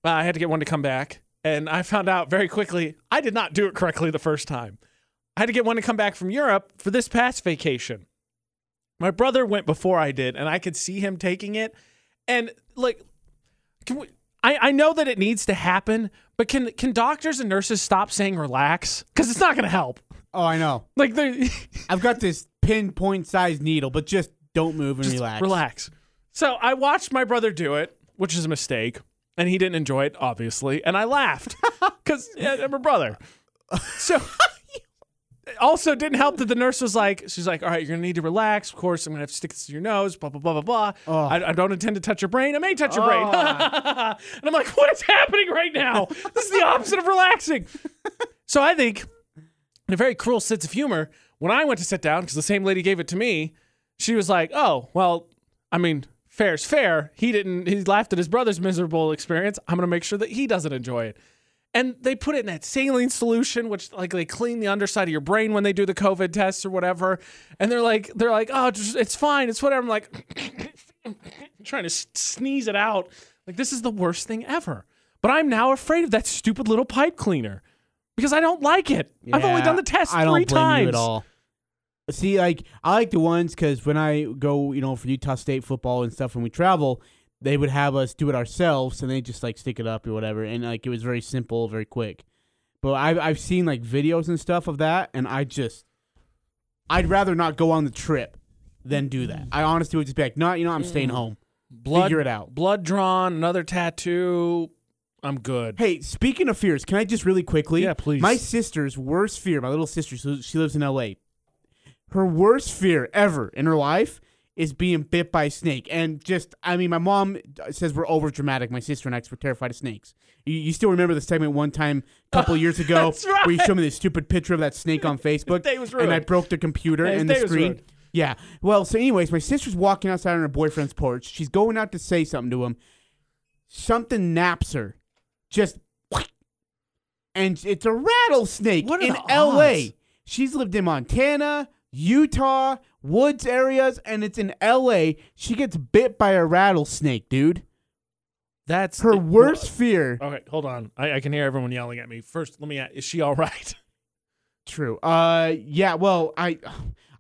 uh, I had to get one to come back. And I found out very quickly I did not do it correctly the first time. I had to get one to come back from Europe for this past vacation. My brother went before I did, and I could see him taking it. And like, can we? I, I know that it needs to happen, but can can doctors and nurses stop saying relax? Because it's not going to help. Oh, I know. Like I've got this pinpoint sized needle, but just don't move and just relax. relax. So I watched my brother do it, which is a mistake, and he didn't enjoy it, obviously, and I laughed because yeah, I'm a brother. So. Also, didn't help that the nurse was like, she's like, all right, you're gonna need to relax. Of course, I'm gonna have to stick this to your nose. Blah blah blah blah blah. Oh. I, I don't intend to touch your brain. I may touch your brain. And I'm like, what is happening right now? This is the opposite of relaxing. so I think, in a very cruel sense of humor, when I went to sit down, because the same lady gave it to me, she was like, oh, well, I mean, fair's fair. He didn't, he laughed at his brother's miserable experience. I'm going to make sure that he doesn't enjoy it. And they put it in that saline solution, which like they clean the underside of your brain when they do the COVID tests or whatever. And they're like, they're like, oh, just, it's fine, it's whatever. I'm like, trying to sneeze it out. Like this is the worst thing ever. But I'm now afraid of that stupid little pipe cleaner because I don't like it. I've only done the test I three times. at all. See, like I like the ones because when I go, you know, for Utah State football and stuff, when we travel, they would have us do it ourselves, and they just like stick it up or whatever, and like it was very simple, very quick. But I've I've seen like videos and stuff of that, and I just, I'd rather not go on the trip than do that. I honestly would just be like, no, you know, I'm staying home. Blood, Figure it out. Blood drawn, another tattoo. I'm good. Hey, speaking of fears, can I just really quickly? Yeah, please. My sister's worst fear, my little sister, so she lives in L.A. Her worst fear ever in her life is being bit by a snake. And just, I mean, my mom says we're over dramatic. My sister and I, we're terrified of snakes. You, you still remember the segment one time a couple years ago right. where you showed me this stupid picture of that snake on Facebook, and I broke the computer His and the screen. Yeah. Well, so anyways, my sister's walking outside on her boyfriend's porch. She's going out to say something to him. Something naps her. Just and it's a rattlesnake in LA. odds? She's lived in Montana, Utah, woods areas, and it's in LA. She gets bit by a rattlesnake, dude. That's Her worst fear. Okay, hold on. I, I can hear everyone yelling at me. First, let me ask, is she all right? True. Uh yeah, well, I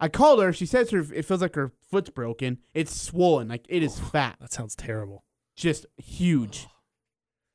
I called her. She says her it feels like her foot's broken. It's swollen, like it is fat. That sounds terrible. Just huge.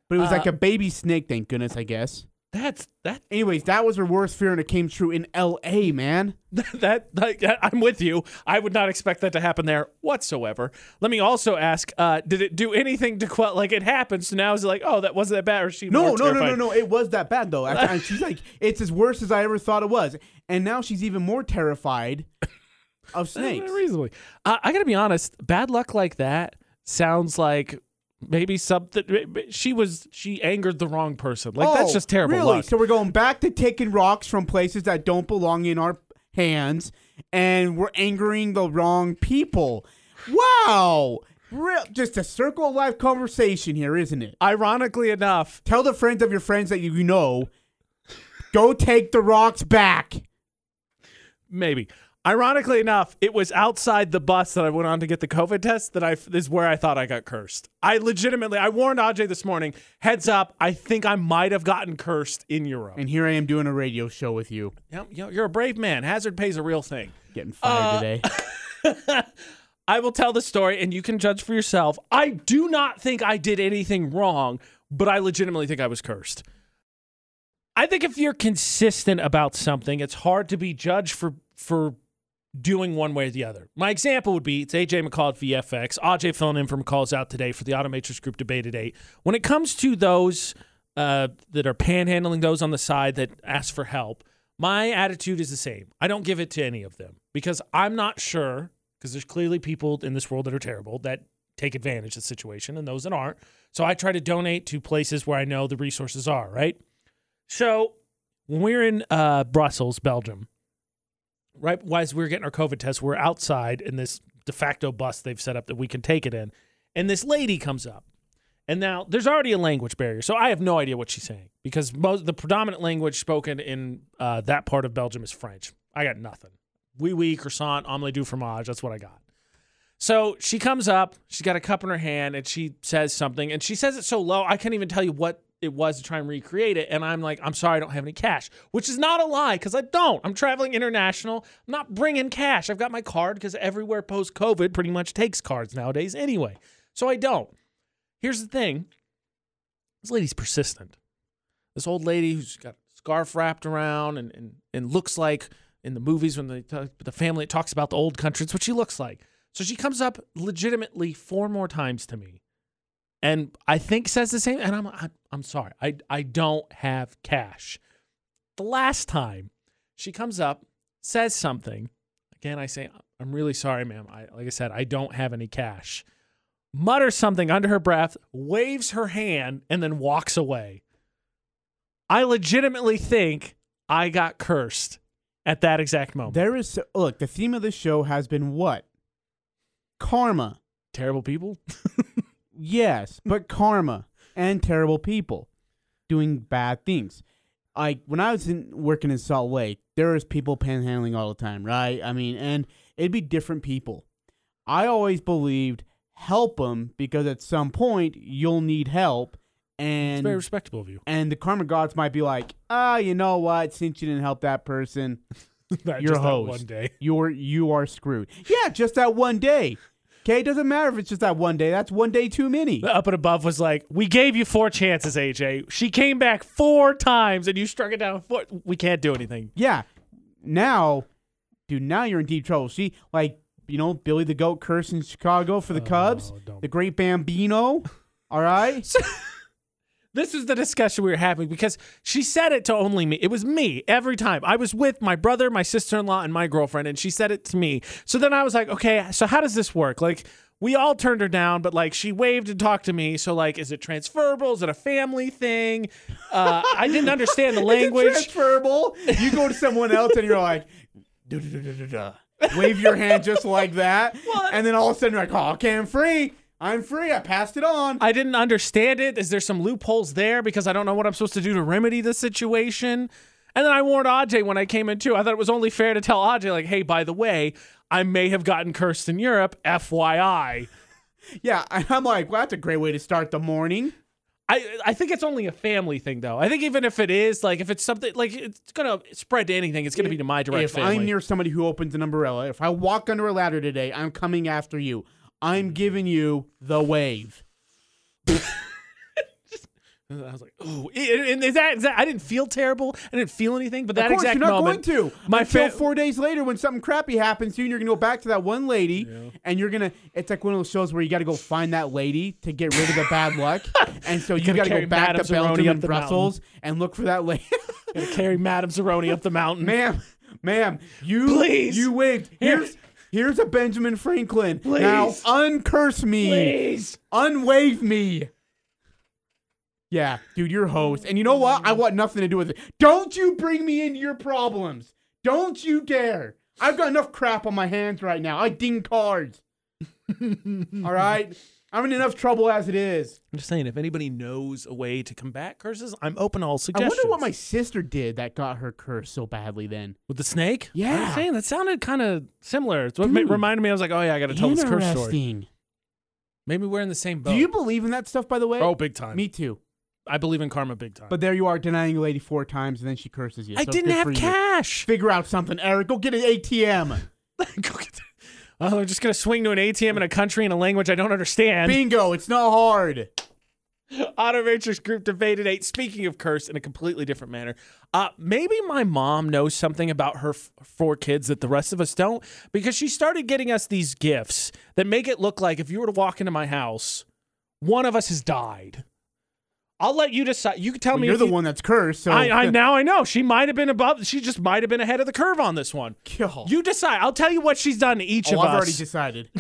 But it was like Uh, a baby snake, thank goodness, I guess. That's that Anyways, that was her worst fear and it came true in LA, man. that, like, I'm with you. I would not expect that to happen there whatsoever. Let me also ask: uh, Did it do anything to quell? Like it happened, so now is it like, oh, that wasn't that bad, or she No, no, no, no, no. It was that bad though. And she's like, it's as worse as I ever thought it was. And now she's even more terrified of snakes. Reasonably, uh, I gotta be honest. Bad luck like that sounds like maybe something. She was she angered the wrong person. Like that's Oh, just terrible Really? luck. So we're going back to taking rocks from places that don't belong in our hands, and we're angering the wrong people. Wow. Real, just a circle of life conversation here, isn't it? Ironically enough, Tell the friends of your friends that you know, go take the rocks back. maybe. Ironically enough, it was outside the bus that I went on to get the COVID test that I is where I thought I got cursed. I legitimately, I warned Ajay this morning. Heads up, I think I might have gotten cursed in Europe. And here I am doing a radio show with you, Yep, you're a brave man. Hazard pays a real thing. getting fired Uh, today. I will tell the story and you can judge for yourself. I do not think I did anything wrong, but I legitimately think I was cursed. I think if you're consistent about something, it's hard to be judged for for doing one way or the other. My example would be it's AJ McCall at VFX. AJ filling in for McCall's out today for the Automatrix Group debate today. When it comes to those uh, that are panhandling, those on the side that ask for help, my attitude is the same. I don't give it to any of them because I'm not sure, because there's clearly people in this world that are terrible that take advantage of the situation and those that aren't. So I try to donate to places where I know the resources are, right? So when we were in uh, Brussels, Belgium, right as we were getting our COVID test, we're outside in this de facto bus they've set up that we can take it in. And this lady comes up. And now there's already a language barrier. So I have no idea what she's saying because most the predominant language spoken in uh, that part of Belgium is French. I got nothing. Oui, oui, croissant, omelette du fromage. That's what I got. So she comes up, she's got a cup in her hand, and she says something, and she says it so low, I can't even tell you what it was to try and recreate it. And I'm like, I'm sorry, I don't have any cash, which is not a lie because I don't. I'm traveling international. I'm not bringing cash. I've got my card because everywhere post COVID pretty much takes cards nowadays anyway. So I don't. Here's the thing this lady's persistent. This old lady who's got a scarf wrapped around and, and, and looks like in the movies when they talk, the family talks about the old country, it's what she looks like. So she comes up legitimately four more times to me and I think says the same. And I'm, I'm, I'm sorry, I, I don't have cash. The last time she comes up, says something, again, I say, I'm really sorry, ma'am. I, like I said, I don't have any cash. Mutters something under her breath, waves her hand, and then walks away. I legitimately think I got cursed at that exact moment. There is look. The theme of the show has been what? Karma. Terrible people. Yes, but karma and terrible people doing bad things. Like when I was in, working in Salt Lake, there was people panhandling all the time, right? I mean, and it'd be different people. I always believed help them because at some point you'll need help, And It's very respectable of you. and the karma gods might be like, ah, you know what? Since you didn't help that person, Not you're a just that host. One day. You're you are screwed. Yeah, just that one day. Okay, it doesn't matter if it's just that one day. That's one day too many. The up and above was like, we gave you four chances, AJ. She came back four times and you struck it down four. We can't do anything. Yeah. Now, dude, now you're in deep trouble. See, like, you know, Billy the Goat curse in Chicago for the oh, Cubs, Oh, don't. the great Bambino. All right. This is the discussion we were having because she said it to only me. It was me every time. I was with my brother, my sister in law, and my girlfriend, and she said it to me. So then I was like, okay, so how does this work? Like, we all turned her down, but like she waved and talked to me. So like, is it transferable? Is it a family thing? Uh, I didn't understand the language. transferable. You go to someone else and you're like, "Duh-duh-duh-duh-duh." wave your hand just like that, What? and then all of a sudden you're like, oh, okay, I'm free. I'm free. I passed it on. I didn't understand it. Is there some loopholes there because I don't know what I'm supposed to do to remedy the situation? And then I warned Aj when I came in too. I thought it was only fair to tell Aj, like, hey, by the way, I may have gotten cursed in Europe, FYI. yeah, and I'm like, well, that's a great way to start the morning. I I think it's only a family thing though. I think even if it is, like if it's something like it's gonna spread to anything, it's gonna be to my direct if family. I'm near somebody who opens an umbrella, if I walk under a ladder today, I'm coming after you. I'm giving you the wave. I was like, oh, and is that, is that I didn't feel terrible. I didn't feel anything, but that of course, exact you're not moment, going to. my until fa- four days later, when something crappy happens to you, and you're gonna go back to that one lady, and you're gonna. It's like one of those shows where you got to go find that lady to get rid of the bad luck, and so you, gotta got to go back Madame to Belgium and Brussels and look for that lady. Carry Madame Zeroni up the mountain. ma'am, ma'am, you Please. you waved. Here. Here's here's a Benjamin Franklin. Now Please. uncurse me. Please. Unwave me. Yeah, dude, you're host. And you know what? I want nothing to do with it. Don't you bring me into your problems. Don't you dare. I've got enough crap on my hands right now. I ding cards. All right? I'm in enough trouble as it is. I'm just saying, if anybody knows a way to combat curses, I'm open to all suggestions. I suggestions. wonder what my sister did that got her cursed so badly then. with the snake. Yeah. I'm saying that sounded kind of similar. It's what ma- Dude. reminded me. I was like, oh yeah, I got to tell this curse story. Interesting. Maybe we're in the same boat. Do you believe in that stuff, by the way? Oh, big time. Me too. I believe in karma, big time. But there you are denying a lady four times and then she curses you. I So didn't good have for you. cash. Figure out something, Eric. Go get an ATM. Go get. Oh, I'm just gonna swing to an ATM in a country in a language I don't understand. Bingo. It's not hard. Auto Matrix Group debated eight. Speaking of curse in a completely different manner, uh, maybe my mom knows something about her f- four kids that the rest of us don't because she started getting us these gifts that make it look like if you were to walk into my house, one of us has died. I'll let you decide. You can tell Well, me you're the you- one that's cursed. So I, I now I know she might have been above. She just might have been ahead of the curve on this one. Kill. You decide. I'll tell you what she's done to each oh, of I've us. already decided.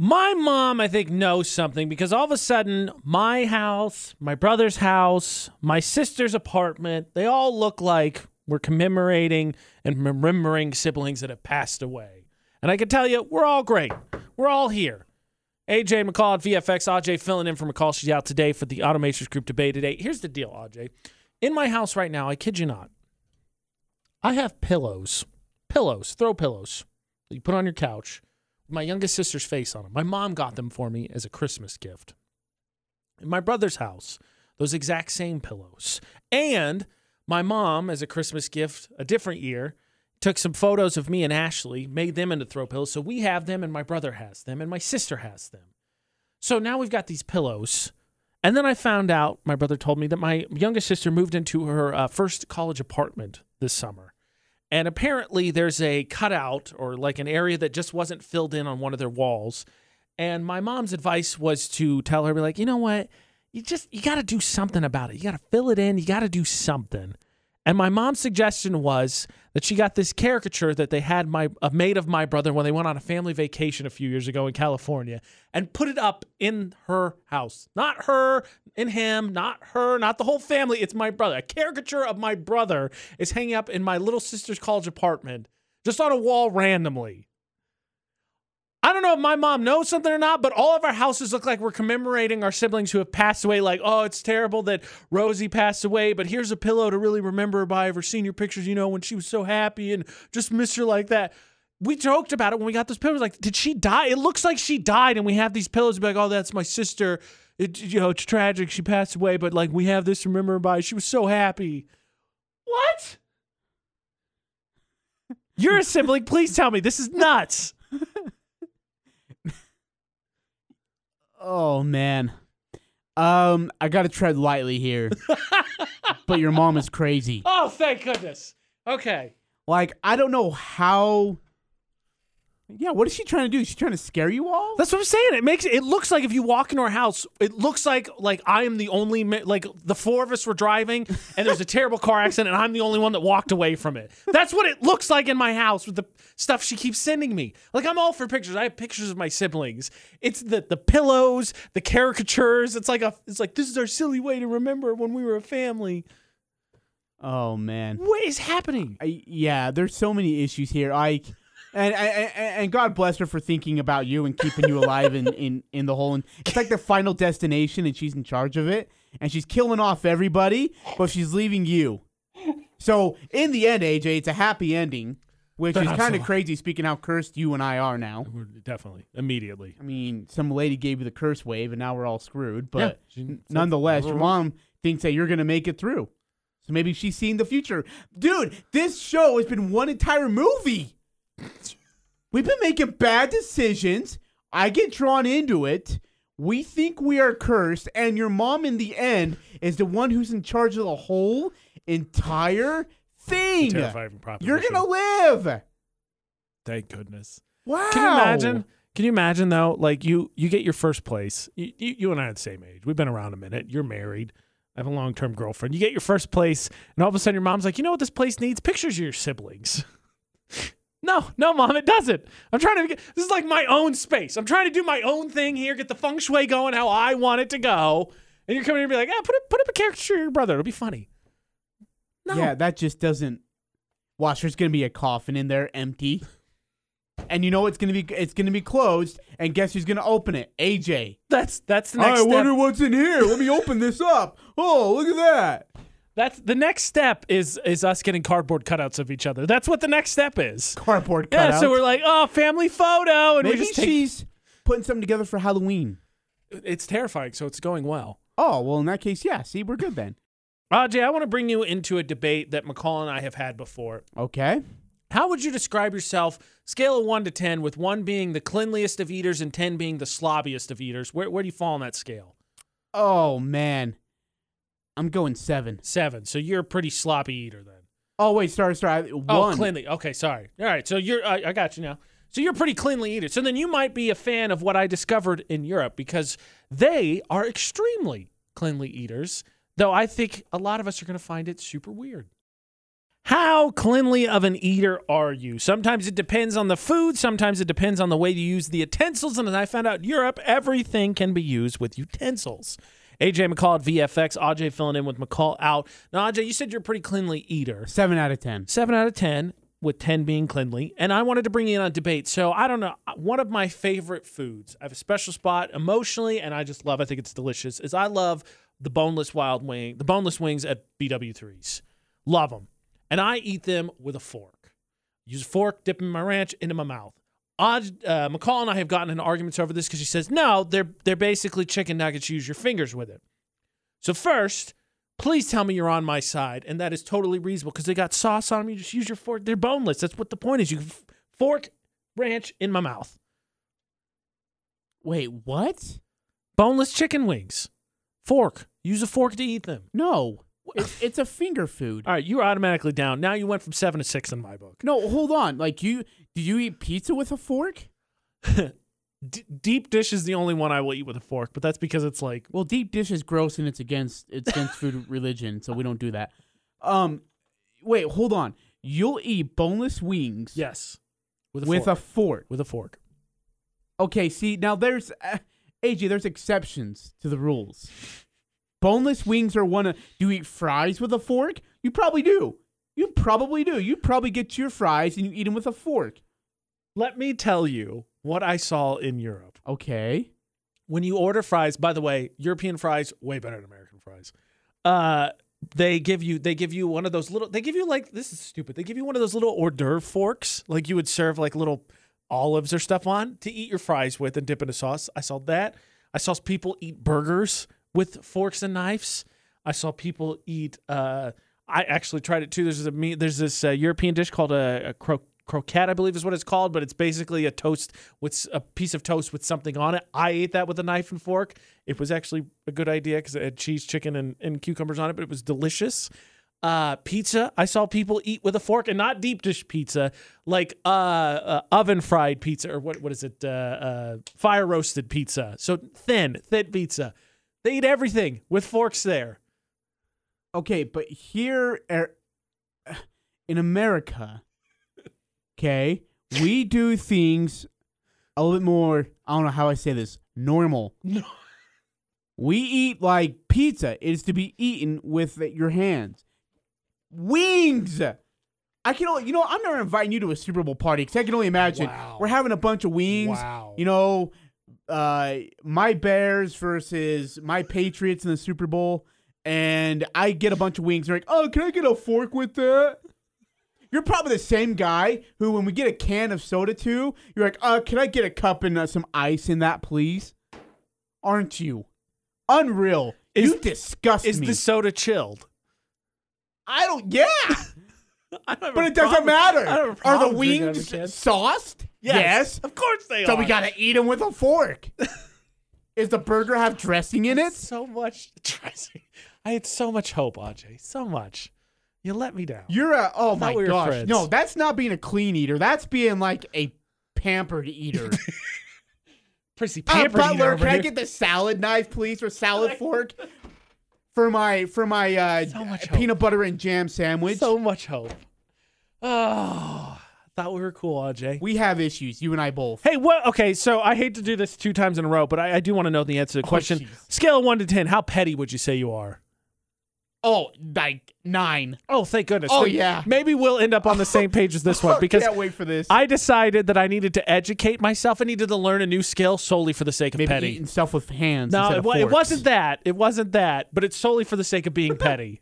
My mom, I think, knows something because all of a sudden, my house, my brother's house, my sister's apartment, they all look like we're commemorating and remembering siblings that have passed away. And I can tell you, we're all great. We're all here. AJ McCall at VFX. AJ filling in for McCall. She's out today for the Automations Group debate today. Here's the deal, AJ. In my house right now, I kid you not, I have pillows, pillows, throw pillows that you put on your couch with my youngest sister's face on them. My mom got them for me as a Christmas gift. In my brother's house, those exact same pillows. And my mom, as a Christmas gift, a different year, took some photos of me and Ashley, made them into throw pillows. So we have them, and my brother has them, and my sister has them. So now we've got these pillows. And then I found out, my brother told me that my youngest sister moved into her uh, first college apartment this summer. And apparently there's a cutout or like an area that just wasn't filled in on one of their walls. And my mom's advice was to tell her, be like, you know what? You just, you got to do something about it. You got to fill it in. You got to do something. And my mom's suggestion was that she got this caricature that they had my uh, made of my brother when they went on a family vacation a few years ago in California and put it up in her house. Not her and him, not her, not the whole family. It's my brother. A caricature of my brother is hanging up in my little sister's college apartment, just on a wall randomly. I don't know if my mom knows something or not, but all of our houses look like we're commemorating our siblings who have passed away. Like, oh, it's terrible that Rosie passed away, but here's a pillow to really remember her by of her senior pictures, you know, when she was so happy and just miss her like that. We joked about it when we got those pillows. Like, did she die? It looks like she died, and we have these pillows. Be like, oh, that's my sister. It, you know, it's tragic. She passed away, but like we have this to remember her by. She was so happy. What? You're a sibling. Please tell me this is nuts. Oh man. Um, I gotta tread lightly here. but your mom is crazy. Oh, thank goodness. Okay. Like, I don't know how Yeah, what is she trying to do? She's trying to scare you all? That's what I'm saying. It makes it looks like if you walk into our house, it looks like like I am the only ma- like the four of us were driving and there's a terrible car accident and I'm the only one that walked away from it. That's what it looks like in my house with the stuff she keeps sending me. Like I'm all for pictures. I have pictures of my siblings. It's the the pillows, the caricatures. It's like a it's like this is our silly way to remember when we were a family. Oh man. What is happening? I, yeah, there's so many issues here. I and, and and God bless her for thinking about you and keeping you alive in, in, in the whole. It's like the final destination, and she's in charge of it, and she's killing off everybody, but she's leaving you. So in the end, AJ, it's a happy ending, which is kind of crazy. Speaking how cursed you and I are now. We're definitely immediately. I mean, some lady gave you the curse wave, and now we're all screwed. But Yeah, she- nonetheless, your mom thinks that you're gonna make it through. So maybe she's seeing the future. Dude, this show has been one entire movie. We've been making bad decisions. I get drawn into it. We think we are cursed, and your mom, in the end, is the one who's in charge of the whole entire thing. Terrifying You're gonna live. Thank goodness. Wow. Can you imagine? Can you imagine though? Like you, you get your first place. You, you, you and I are the same age. We've been around a minute. You're married. I have a long term girlfriend. You get your first place, and all of a sudden your mom's like, you know what this place needs? Pictures of your siblings. no, no, mom, it doesn't. I'm trying to get. This is like my own space. I'm trying to do my own thing here. Get the feng shui going how I want it to go. And you're coming here and be like, ah, put up, put up a caricature of your brother. It'll be funny. No. Yeah, that just doesn't. Watch, there's gonna be a coffin in there, empty, and you know it's gonna be it's gonna be closed. And guess who's gonna open it? AJ. That's that's the next I step. wonder what's in here. Let me open this up. Oh, look at that. That's the next step is is us getting cardboard cutouts of each other. That's what the next step is. Cardboard cutouts. Yeah, so we're like, oh, family photo, and maybe we just take. she's putting something together for Halloween. It's terrifying, so it's going well. Oh well, in that case, yeah. See, we're good then. Ajay, I want to bring you into a debate that McCall and I have had before. Okay. How would you describe yourself, scale of one to ten, with one being the cleanliest of eaters and ten being the slobbiest of eaters? Where where do you fall on that scale? Oh man, I'm going seven. Seven. So you're a pretty sloppy eater then. Oh wait, sorry, sorry. Oh, one. Oh, cleanly. Okay, sorry. All right, so you're I, I got you now. So you're a pretty cleanly eater. So then you might be a fan of what I discovered in Europe because they are extremely cleanly eaters. Though I think a lot of us are going to find it super weird. How cleanly of an eater are you? Sometimes it depends on the food, sometimes it depends on the way you use the utensils. And as I found out in Europe, everything can be used with utensils. AJ McCall at VFX, AJ filling in with McCall out. Now, AJ, you said you're a pretty cleanly eater. Seven out of ten. Seven out of ten. with 10 being cleanly, and I wanted to bring you in a debate. So I don't know. One of my favorite foods, I have a special spot emotionally, and I just love. I think it's delicious. Is I love the boneless wild wing, the boneless wings at BW3s. Love them, and I eat them with a fork. Use a fork, dip in my ranch into my mouth. Odd, uh, McCall and I have gotten into arguments over this because she says no, they're they're basically chicken nuggets. You use your fingers with it. So first, please tell me you're on my side, and that is totally reasonable because they got sauce on them. You just use your fork. They're boneless. That's what the point is. You f- fork ranch in my mouth. Wait, what? Boneless chicken wings. Fork. Use a fork to eat them. No, it's, it's a finger food. All right, you were automatically down. Now you went from seven to six in my book. No, hold on. Like you, do you eat pizza with a fork? D- deep dish is the only one I will eat with a fork, but that's because it's like Well, deep dish is gross and it's against it's against food religion, so we don't do that. Um, wait, hold on. You'll eat boneless wings yes, with a with fork. a fork. with a fork. Okay, see now there's uh, AJ. There's exceptions to the rules. Boneless wings are one of. Do you eat fries with a fork? You probably do. You probably do. You probably get your fries and you eat them with a fork. Let me tell you what I saw in Europe. Okay. when you order fries, by the way, European fries way better than American fries. Uh, they give you they give you one of those little they give you like this is stupid. They give you one of those little hors d'oeuvre forks like you would serve like little olives or stuff on to eat your fries with and dip in a sauce. I saw that. I saw people eat burgers with forks and knives. I saw people eat. Uh, I actually tried it too. There's a meat. There's this uh, European dish called a, a cro- croquette, I believe is what it's called, but it's basically a toast with a piece of toast with something on it. I ate that with a knife and fork. It was actually a good idea because it had cheese, chicken, and, and cucumbers on it, but it was delicious. Uh, pizza, I saw people eat with a fork and not deep dish pizza, like uh, uh oven fried pizza or what what is it? Uh, uh, fire roasted pizza. So thin, thin pizza. They eat everything with forks there. Okay, but here er, in America, okay, we do things a little bit more. I don't know how I say this. Normal. No. We eat like pizza. It is to be eaten with your hands. Wings. I can only, you know, I'm never inviting you to a Super Bowl party because I can only imagine Wow. we're having a bunch of wings. Wow. You know, uh, my Bears versus my Patriots in the Super Bowl, and I get a bunch of wings. They're like, oh, can I get a fork with that? You're probably the same guy who, when we get a can of soda too, you're like, uh, can I get a cup and uh, some ice in that, please? Aren't you? Unreal. Is- you disgust Is me. the soda chilled? I don't. Yeah, I don't but it doesn't matter. I don't have a Are the problem drinking out of a wings sauced? Yes, of course they So are. So we gotta eat them with a fork. Is the burger have dressing in it? so much dressing. I had so much hope, Aj. So much. You let me down. You're a oh my we gosh. friends. No, that's not being a clean eater. That's being like a pampered eater. Prissy uh, pampered eater butler, over can I get the salad knife, please, or salad fork for my for my uh, So hope. peanut butter and jam sandwich? so much hope. Oh, thought we were cool, Aj. we have issues, you and I both. Hey, what? Okay, so I hate to do this two times in a row, but I, I do want to know the answer to the question. jeez. Scale of one to ten, how petty would you say you are? Oh, like nine. Oh, thank goodness. Oh, Then yeah. Maybe we'll end up on the same page as this one because can't wait for this. I decided that I needed to educate myself. I needed to learn a new skill solely for the sake of Maybe petty. eating stuff with hands. No, it, it wasn't that. It wasn't that. But it's solely for the sake of being petty.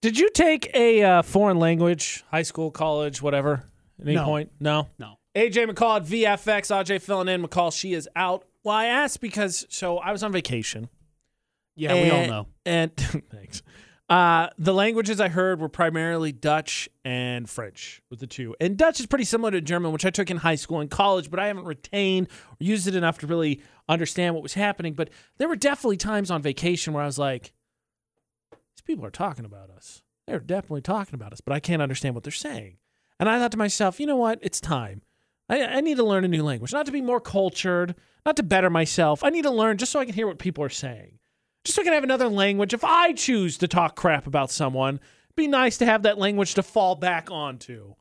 Did you take a uh, foreign language, high school, college, whatever? At any No. point? No. No. AJ McCall at VFX. AJ filling in. McCall, she is out. Well, I asked because so I was on vacation. Yeah, and, we all know. And thanks. Uh, the languages I heard were primarily Dutch and French, with the two. And Dutch is pretty similar to German, which I took in high school and college, but I haven't retained or used it enough to really understand what was happening. But there were definitely times on vacation where I was like, these people are talking about us. They're definitely talking about us, but I can't understand what they're saying. And I thought to myself, you know what? It's time. I, I need to learn a new language, not to be more cultured, not to better myself. I need to learn just so I can hear what people are saying just so I can have another language. If I choose to talk crap about someone, it'd be nice to have that language to fall back onto.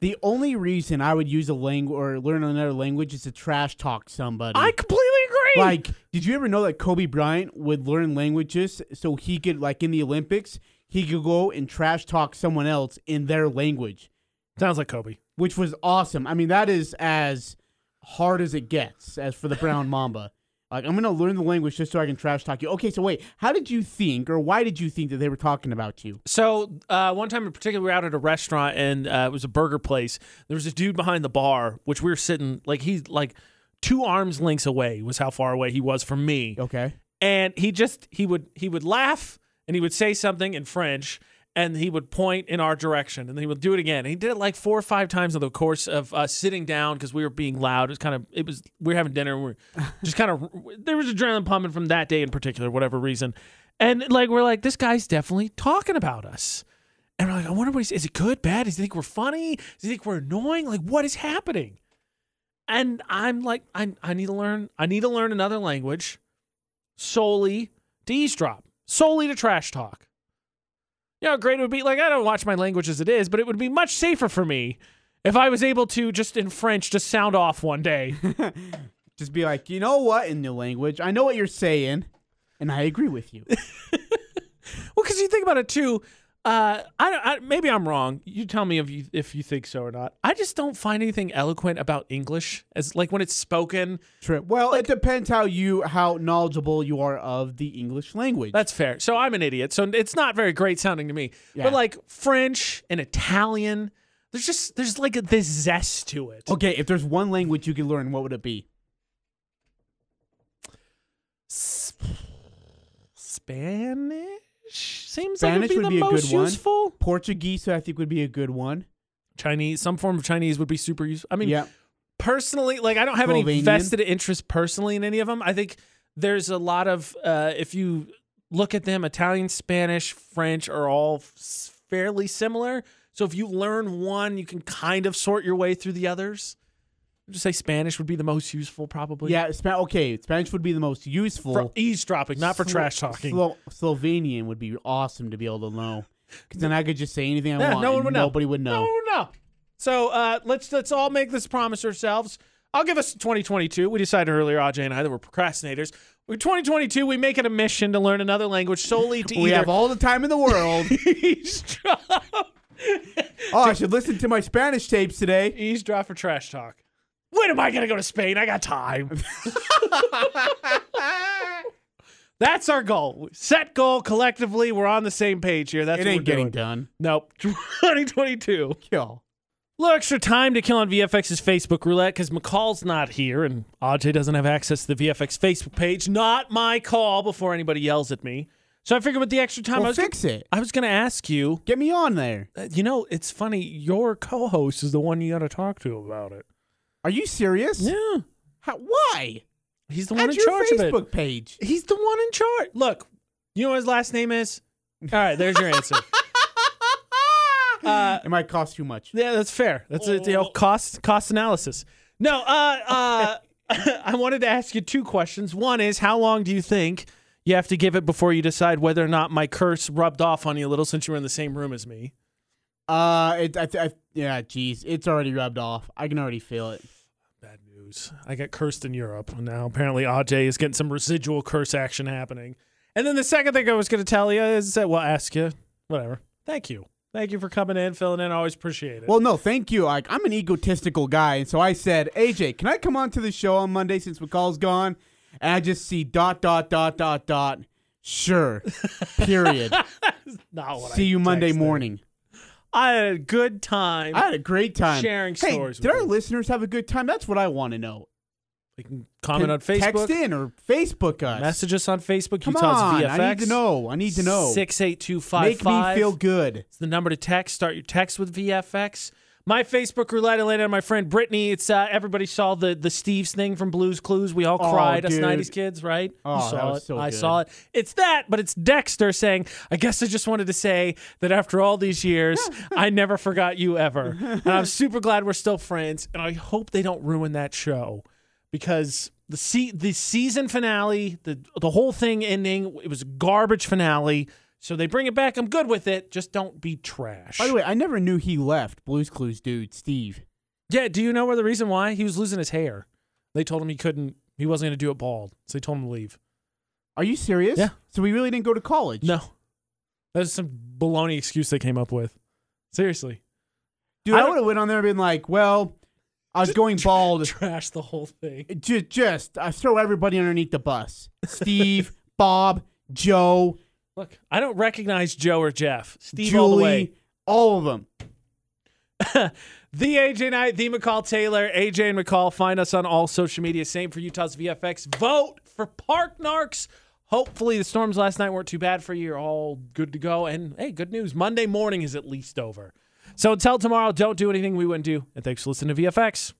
The only reason I would use a language or learn another language is to trash talk somebody. I completely agree. like, did you ever know that Kobe Bryant would learn languages so he could, like, in the Olympics, he could go and trash talk someone else in their language? Sounds like Kobe. which was awesome. I mean, that is as hard as it gets as for the brown mamba. Like, I'm gonna learn the language just so I can trash talk you. Okay, so wait, how did you think, or why did you think that they were talking about you? So uh, one time in particular, we were out at a restaurant and uh, it was a burger place. There was a dude behind the bar, which we were sitting like he's like two arms lengths away was how far away he was from me. Okay. And he just he would he would laugh and he would say something in French and he would point in our direction and then he would do it again. And he did it like four or five times in the course of us sitting down because we were being loud. It was kind of it was we were having dinner. And we are just kind of there was adrenaline pumping from that day in particular, whatever reason. And like we're like this guy's definitely talking about us. And we're like, I wonder what he's is it good, bad? Does he think we're funny? Does he think we're annoying? Like what is happening? And I'm like, I I need to learn I need to learn another language solely to eavesdrop, solely to trash talk. You know great it would be? Like, I don't watch my language as it is, but it would be much safer for me if I was able to just in French just sound off one day. Just be like, you know what, in the language, I know what you're saying, and I agree with you. well, because you think about it too. Uh, I, don't- I maybe I'm wrong. You tell me if you if you think so or not. I just don't find anything eloquent about English as like when it's spoken. True. Well, it depends how you how knowledgeable you are of the English language. That's fair. So I'm an idiot. So it's not very great sounding to me. Yeah. But like French and Italian, there's just there's like a, this zest to it. okay, if there's one language you could learn, what would it be? Spanish seems Spanish like it'd would be be the a good most one. useful. Portuguese, I think, would be a good one. Chinese, some form of Chinese would be super useful. I mean, yeah. personally, like I don't have any vested interest personally in any of them. I think there's a lot of uh, if you look at them, Italian, Spanish, French are all fairly similar. So if you learn one, you can kind of sort your way through the others. Just say Spanish would be the most useful, probably. Yeah, Spa- okay, Spanish would be the most useful. for eavesdropping, not for Slo- trash talking. Slo- Slovenian would be awesome to be able to know. Because then I could just say anything I Yeah, want. no one would know. Nobody would know. No one would know. So uh, let's let's all make this promise ourselves. I'll give us 2022. We decided earlier, Ajay and I, that we're procrastinators. With 2022, we make it a mission to learn another language solely to We either have all the time in the world. eavesdrop, oh, I should listen to my Spanish tapes today. eavesdrop for trash talk. When am I going to go to Spain? I got time. That's our goal. Set goal collectively. We're on the same page here. That's it what ain't getting doing. done. Nope. 2022. Kill. A little extra time to kill on VFX's Facebook roulette because McCall's not here and Aj doesn't have access to the VFX Facebook page. Not my call before anybody yells at me. So I figured with the extra time, I was fix it. I was going to ask you. Get me on there. uh, You know, it's funny. Your co-host is the one you got to talk to about it. Are you serious? Yeah, How, why? he's the one At in your charge of Facebook it. page. He's the one in charge. Look, you know what his last name is. All right, there's your answer. Uh, it might cost too much. Yeah, that's fair. That's a you know, cost cost analysis. No, uh, uh, I wanted to ask you two questions. One is, how long do you think you have to give it before you decide whether or not my curse rubbed off on you a little since you were in the same room as me? Uh, it, I, I, yeah, geez, it's already rubbed off. I can already feel it. Bad news. I got cursed in Europe. Now apparently Aj is getting some residual curse action happening. And then the second thing I was going to tell you is that, well, ask you, whatever. Thank you. Thank you for coming in, filling in. I always appreciate it. Well, no, thank you. Like, I'm an egotistical guy, and so I said, AJ, can I come on to the show on Monday since McCall's gone? And I just see dot dot dot dot dot. Sure. Period. Not what I see you Monday morning. I had a good time. I had a great time Sharing hey, stories Did with our you. listeners have a good time? That's what I want to know. You can comment on Facebook. Text in or Facebook us. Message us on Facebook. Come Utah's on, VFX. I need to know. I need to know. Six eight two five Make me feel good. It's the number to text. Start your text with VFX. My Facebook roulette I laid on my friend Brittany. It's uh, everybody saw the the Steve's thing from Blues Clues. We all Oh, cried. Us '90s kids, right? Oh, you saw it. so I saw it. It's that, but it's Dexter saying, "I guess I just wanted to say that after all these years, I never forgot you ever, and I'm super glad we're still friends. And I hope they don't ruin that show because." The, se- the season finale, the the whole thing ending, it was garbage finale. So they bring it back. I'm good with it. Just don't be trash. By the way, I never knew he left Blues Clues dude, Steve. Yeah, do you know where the reason why? He was losing his hair. They told him he couldn't he wasn't gonna do it bald. So they told him to leave. Are you serious? Yeah. So we really didn't go to college? No. That's some baloney excuse they came up with. Seriously. Dude, I I, would have went on there and been like, well, I was going bald. Trash the whole thing. just, just I throw everybody underneath the bus. Steve, Bob, Joe, Look, I don't recognize Joe or Jeff. Steve all the way. all of them. The AJ Knight, the McCall Taylor, AJ and McCall. Find us on all social media. Same for Utah's VFX. Vote for Park Narks. Hopefully, the storms last night weren't too bad for you. You're all good to go. And hey, good news. Monday morning is at least over. So until tomorrow, don't do anything we wouldn't do. And thanks for listening to VFX.